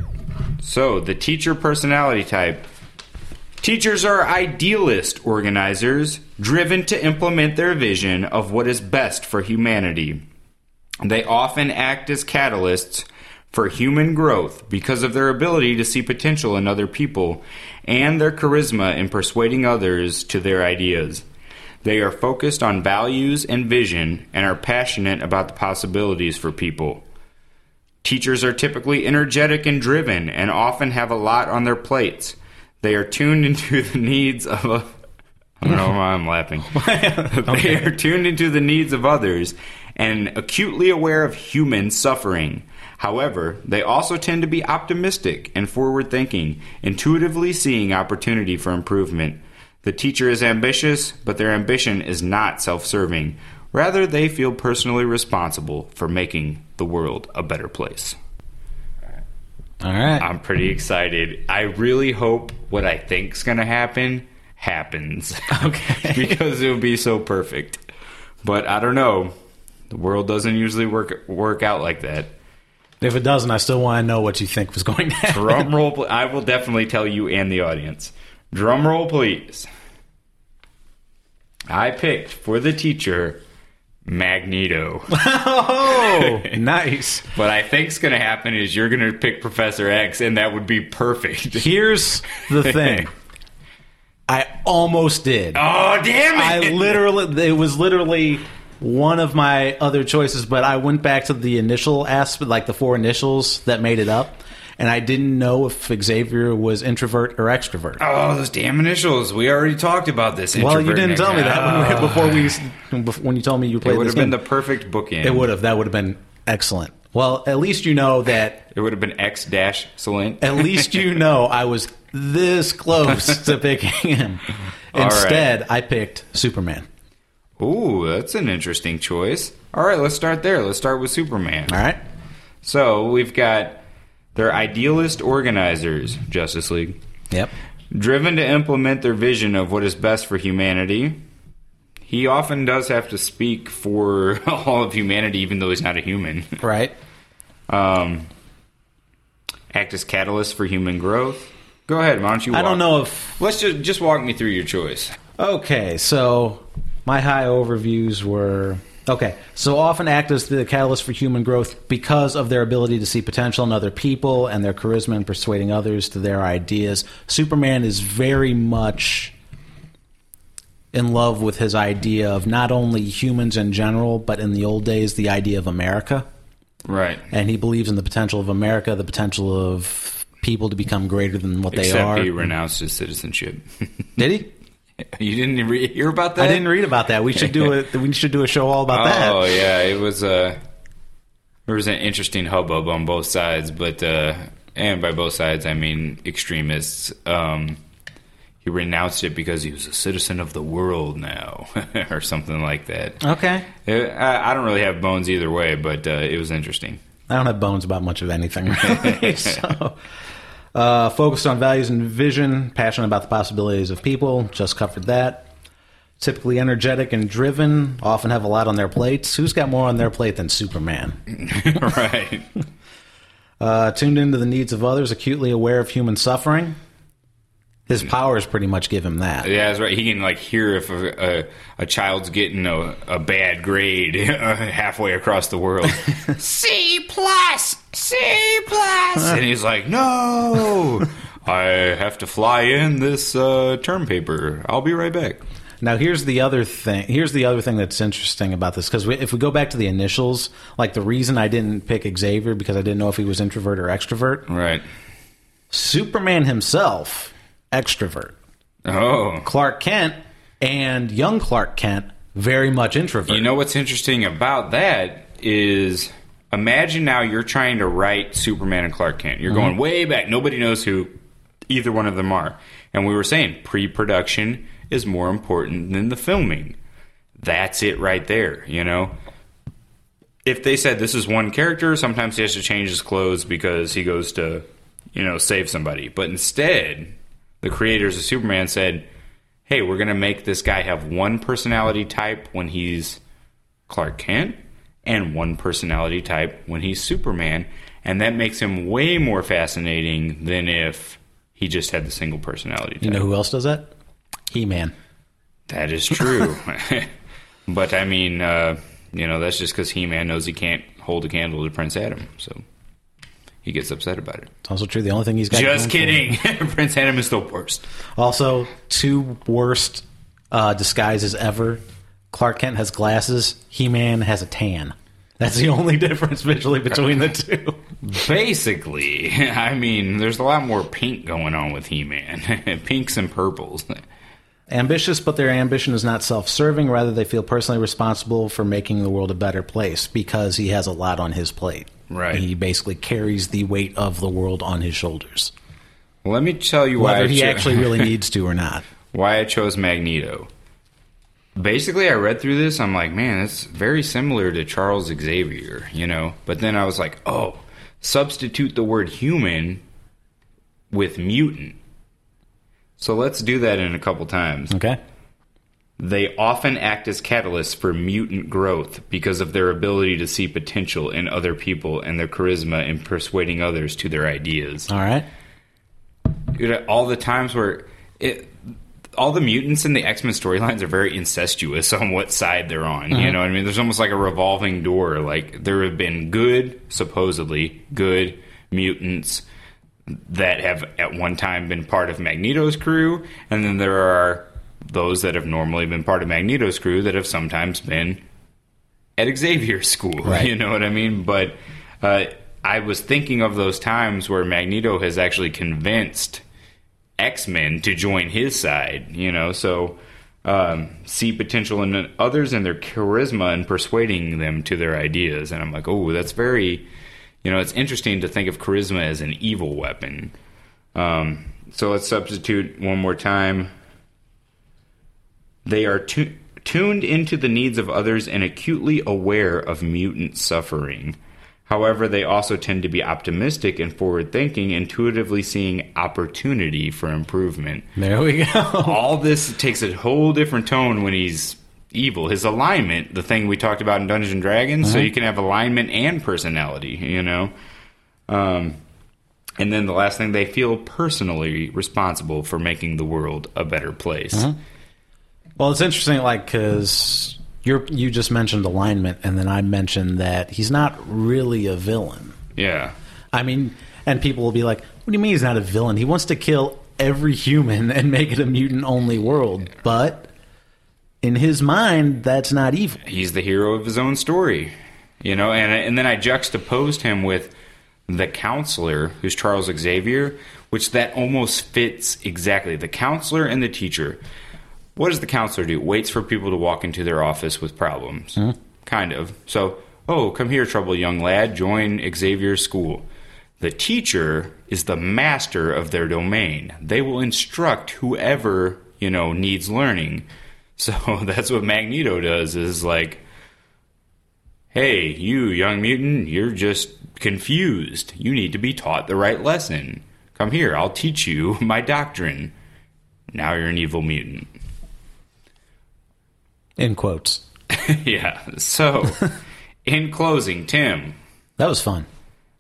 So the teacher personality type. Teachers are idealist organizers driven to implement their vision of what is best for humanity. They often act as catalysts for human growth because of their ability to see potential in other people and their charisma in persuading others to their ideas. They are focused on values and vision and are passionate about the possibilities for people. Teachers are typically energetic and driven and often have a lot on their plates. They are tuned into the needs of a I don't know why I'm laughing. [LAUGHS] They are tuned into the needs of others and acutely aware of human suffering. However, they also tend to be optimistic and forward thinking, intuitively seeing opportunity for improvement. The teacher is ambitious, but their ambition is not self serving. Rather, they feel personally responsible for making the world a better place. All right. I'm pretty excited. I really hope what I think's going to happen happens. Okay. [LAUGHS] because it would be so perfect. But I don't know. The world doesn't usually work work out like that. if it doesn't, I still want to know what you think was going to happen. Drum roll. I will definitely tell you and the audience. Drum roll, please. I picked for the teacher Magneto. [LAUGHS] [LAUGHS] Oh, nice. what I think's going to happen is you're going to pick Professor X, and that would be perfect. [LAUGHS] Here's the thing. I almost did. Oh damn it! I literally, it was literally one of my other choices, but I went back to the initial aspect, like the four initials that made it up, and I didn't know if Xavier was introvert or extrovert. Oh, those damn initials. We already talked about this. well, you didn't tell me that Oh. before we before- when you told me you played. It would have been game. the perfect bookend. it would have. That would have been excellent. Well, at least you know that. It would have been X dash Salint. At least you [LAUGHS] know I was this close to [LAUGHS] picking him. All right. Instead, I picked Superman. Ooh, that's an interesting choice. All right, let's start there. Let's start with Superman. All right. So we've got their idealist organizers, Justice League, Yep. driven to implement their vision of what is best for humanity. He often does have to speak for [LAUGHS] all of humanity, even though he's not a human. Right. Um, act as catalyst for human growth. Go ahead, why don't you? I don't know if Let's just just walk me through your choice. Okay, so my high overviews were okay. So often act as the catalyst for human growth because of their ability to see potential in other people and their charisma in persuading others to their ideas. Superman is very much in love with his idea of not only humans in general, but in the old days, the idea of America. Right. And he believes in the potential of America, the potential of people to become greater than what they Except are. he renounced his citizenship. [LAUGHS] Did he? [LAUGHS] you didn't re- hear about that? I didn't read about that. We should do it. We should do a show all about that. Oh yeah, it was uh there was an interesting hubbub on both sides, but uh and by both sides I mean extremists. Um he renounced it because he was a citizen of the world now, [LAUGHS] or something like that. Okay. Uh, I, I don't really have bones either way, but uh, it was interesting. I don't have bones about much of anything, really. [LAUGHS] so, uh, focused on values and vision, passionate about the possibilities of people. Just covered that. Typically energetic and driven, often have a lot on their plates. Who's got more on their plate than Superman? [LAUGHS] right. Uh, tuned into the needs of others, acutely aware of human suffering. His powers pretty much give him that. Yeah, that's right. He can like hear if a, a, a child's getting a, a bad grade [LAUGHS] halfway across the world. [LAUGHS] C plus, C plus, and he's like, "No, I have to fly in this uh, term paper. I'll be right back." Now here's the other thing. Here's the other thing that's interesting about this because if we go back to the initials, like the reason I didn't pick Xavier because I didn't know if he was introvert or extrovert. Right. Superman himself, extrovert. Oh, Clark Kent and young Clark Kent, very much introvert. you know what's interesting about that is imagine now you're trying to write Superman and Clark Kent. You're mm-hmm. going way back. Nobody knows who either one of them are. And we were saying pre-production is more important than the filming. That's it right there, you know. If they said this is one character, sometimes he has to change his clothes because he goes to, you know, save somebody. But instead, the creators of Superman said, "Hey, we're going to make this guy have one personality type when he's Clark Kent and one personality type when he's Superman, and that makes him way more fascinating than if he just had the single personality type." you know who else does that? He Man. That is true. [LAUGHS] but I mean, uh, you know, that's just because He Man knows he can't hold a candle to Prince Adam, so he gets upset about it. It's also true. The only thing he's got. Just going for him- kidding. [LAUGHS] Prince Adam is still worst. Also, two worst uh, disguises ever. Clark Kent has glasses. He Man has a tan. That's the only [LAUGHS] difference visually between the two. [LAUGHS] Basically, I mean, there's a lot more pink going on with He Man. Pinks and purples. Ambitious, but their ambition is not self serving. Rather, they feel personally responsible for making the world a better place because he has a lot on his plate. Right. He basically carries the weight of the world on his shoulders, Let me tell you whether I he cho- actually really [LAUGHS] needs to or not. why I chose Magneto. Basically, I read through this. I'm like, man, it's very similar to Charles Xavier, you know. But then I was like, oh, substitute the word human with mutant. So let's do that in a couple times. Okay. They often act as catalysts for mutant growth because of their ability to see potential in other people and their charisma in persuading others to their ideas All right. you know, all the times where it, all the mutants in the X Men storylines are very incestuous on what side they're on. You uh-huh. know, what I mean, there's almost like a revolving door. Like there have been good, supposedly good mutants that have at one time been part of Magneto's crew, and then there are those that have normally been part of Magneto's crew that have sometimes been at Xavier School. [LAUGHS] Right. You know what I mean? But uh, I was thinking of those times where Magneto has actually convinced X Men to join his side. You know, so um, see potential in others and their charisma and persuading them to their ideas. And I'm like, oh, that's very, you know, it's interesting to think of charisma as an evil weapon. Um, so let's substitute one more time. They are tu- tuned into the needs of others and acutely aware of mutant suffering. However, they also tend to be optimistic and forward thinking, intuitively seeing opportunity for improvement. There we go. [LAUGHS] All this takes a whole different tone when he's evil. His alignment, the thing we talked about in Dungeons and Dragons, so you can have alignment and personality, you know? Um, and then the last thing, they feel personally responsible for making the world a better place. Well, it's interesting, like because you you just mentioned alignment, and then I mentioned that he's not really a villain. Yeah. I mean, and people will be like, "What do you mean he's not a villain? He wants to kill every human [LAUGHS] and make it a mutant-only world." But in his mind, that's not evil. he's the hero of his own story, you know. And and then I juxtaposed him with the counselor, who's Charles Xavier, which that almost fits exactly. The counselor and the teacher. What does the counselor do? Waits for people to walk into their office with problems, kind of. So, oh, come here, troubled young lad, join Xavier's school. The teacher is the master of their domain. They will instruct whoever you know needs learning. [LAUGHS] So that's what Magneto does. Is like hey, you young mutant, you're just confused. You need to be taught the right lesson. Come here, I'll teach you [LAUGHS] my doctrine. Now you're an evil mutant. In quotes. [LAUGHS] yeah. So, [LAUGHS] in closing, Tim, That was fun.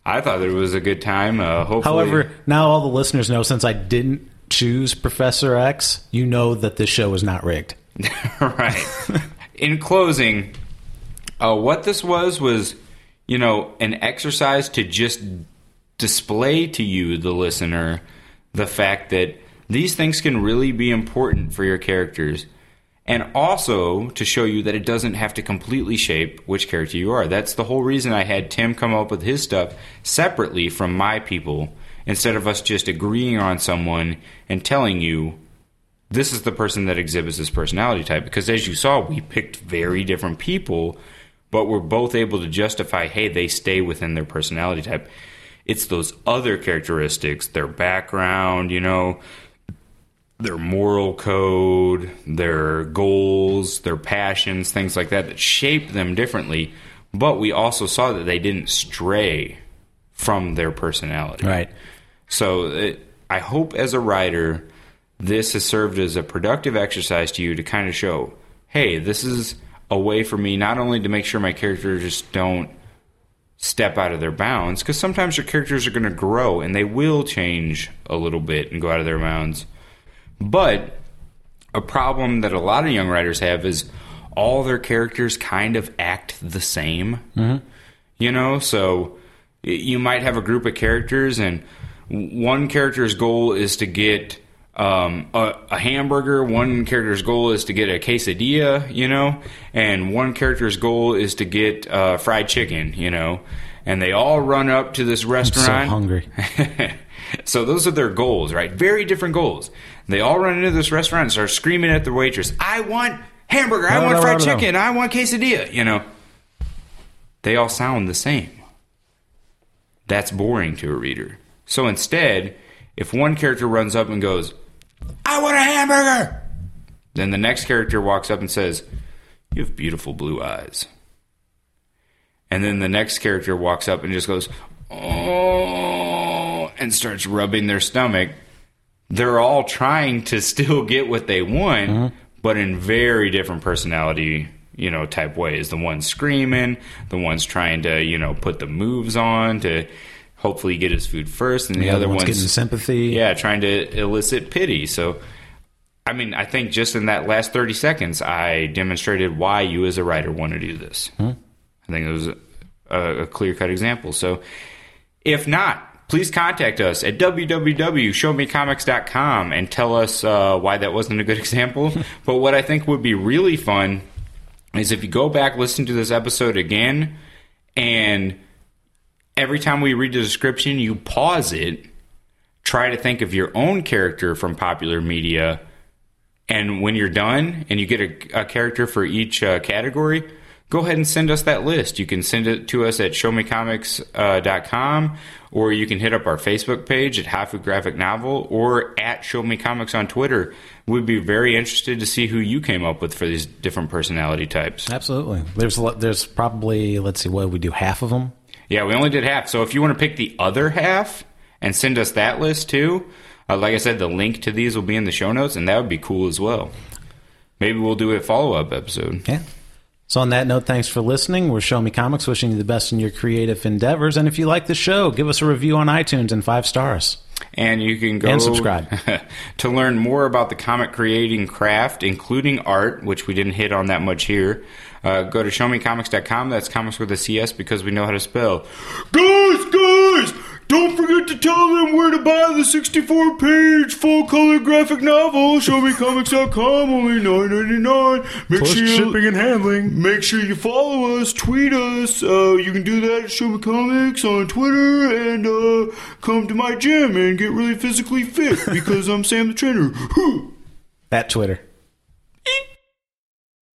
I thought it was a good time. Uh, hopefully, However, now all the listeners know since I didn't choose Professor X, you know that this show is not rigged. [LAUGHS] right. In closing, uh, what this was was, you know, an exercise to just display to you, the listener, the fact that these things can really be important for your characters. And also to show you that it doesn't have to completely shape which character you are. That's the whole reason I had Tim come up with his stuff separately from my people instead of us just agreeing on someone and telling you this is the person that exhibits this personality type because as you saw we picked very different people but we're both able to justify hey they stay within their personality type it's those other characteristics their background you know their moral code their goals their passions things like that that shape them differently but we also saw that they didn't stray from their personality Right. so it, I hope as a writer, this has served as a productive exercise to you to kind of show, hey, this is a way for me not only to make sure my characters just don't step out of their bounds, because sometimes your characters are going to grow and they will change a little bit and go out of their bounds. But a problem that a lot of young writers have is all their characters kind of act the same. You know, so you might have a group of characters, and one character's goal is to get um, a, a hamburger, one character's goal is to get a quesadilla, you know, and one character's goal is to get uh, fried chicken, you know, and they all run up to this So restaurant. hungry. [LAUGHS] so those are their goals, right? Very different goals. They all run into this restaurant and start screaming at the waitress, "I want hamburger! I No, want no, fried no, no. chicken! I want quesadilla!" You know, they all sound the same. That's boring to a reader. So instead, if one character runs up and goes, "I want a hamburger," then the next character walks up and says, "You have beautiful blue eyes." And then the next character walks up and just goes, oh, and starts rubbing their stomach. They're all trying to [LAUGHS] still get what they want, mm-hmm. but in very different personality, you know, type ways. The one's screaming, the one's trying to, you know, put the moves on to hopefully get his food first, and the, The other other one's one's getting sympathy. yeah, trying to elicit pity. So, I mean, I think just in that last 30 seconds, I demonstrated why you as a writer want to do this. Hmm. I think it was a, a clear cut example. So, if not, please contact us at www.showmecomics.com and tell us uh, why that wasn't a good [LAUGHS] example. but what I think would be really fun is if you go back, listen to this episode again, and every time we read the description, you pause it, try to think of your own character from popular media, and when you're done and you get a, a character for each uh, category, go ahead and send us that list. You can send it to us at showmecomics.com or you can hit up our Facebook page at Hafu Graphic Novel or at Show Me Comics on Twitter. We'd be very interested to see who you came up with for these different personality types. Absolutely. There's there's probably let's see what we do half of them. Yeah, we only did half. So if you want to pick the other half and send us that list too, uh, like I said, the link to these will be in the show notes, and that would be cool as well. Maybe we'll do a follow up episode. Yeah. So on that note, thanks for listening. We're Show Me Comics, wishing you the best in your creative endeavors. And if you like the show, give us a review on iTunes and five stars. And you can go And subscribe. [LAUGHS] to learn more about the comic creating craft, including art, which we didn't hit on that much here. Uh, go to showmecomics.com. That's comics with a CS because we know how to spell. Guys, guys, don't forget to tell them where to buy the 64 page full color graphic novel. Showmecomics.com, only nine ninety nine. Make Plus sure you, shipping and handling. Make sure you follow us, tweet us. Uh, you can do that at Show Me Comics on Twitter and uh, come to my gym and get really physically fit because I'm Sam the Trainer. [LAUGHS] At Twitter.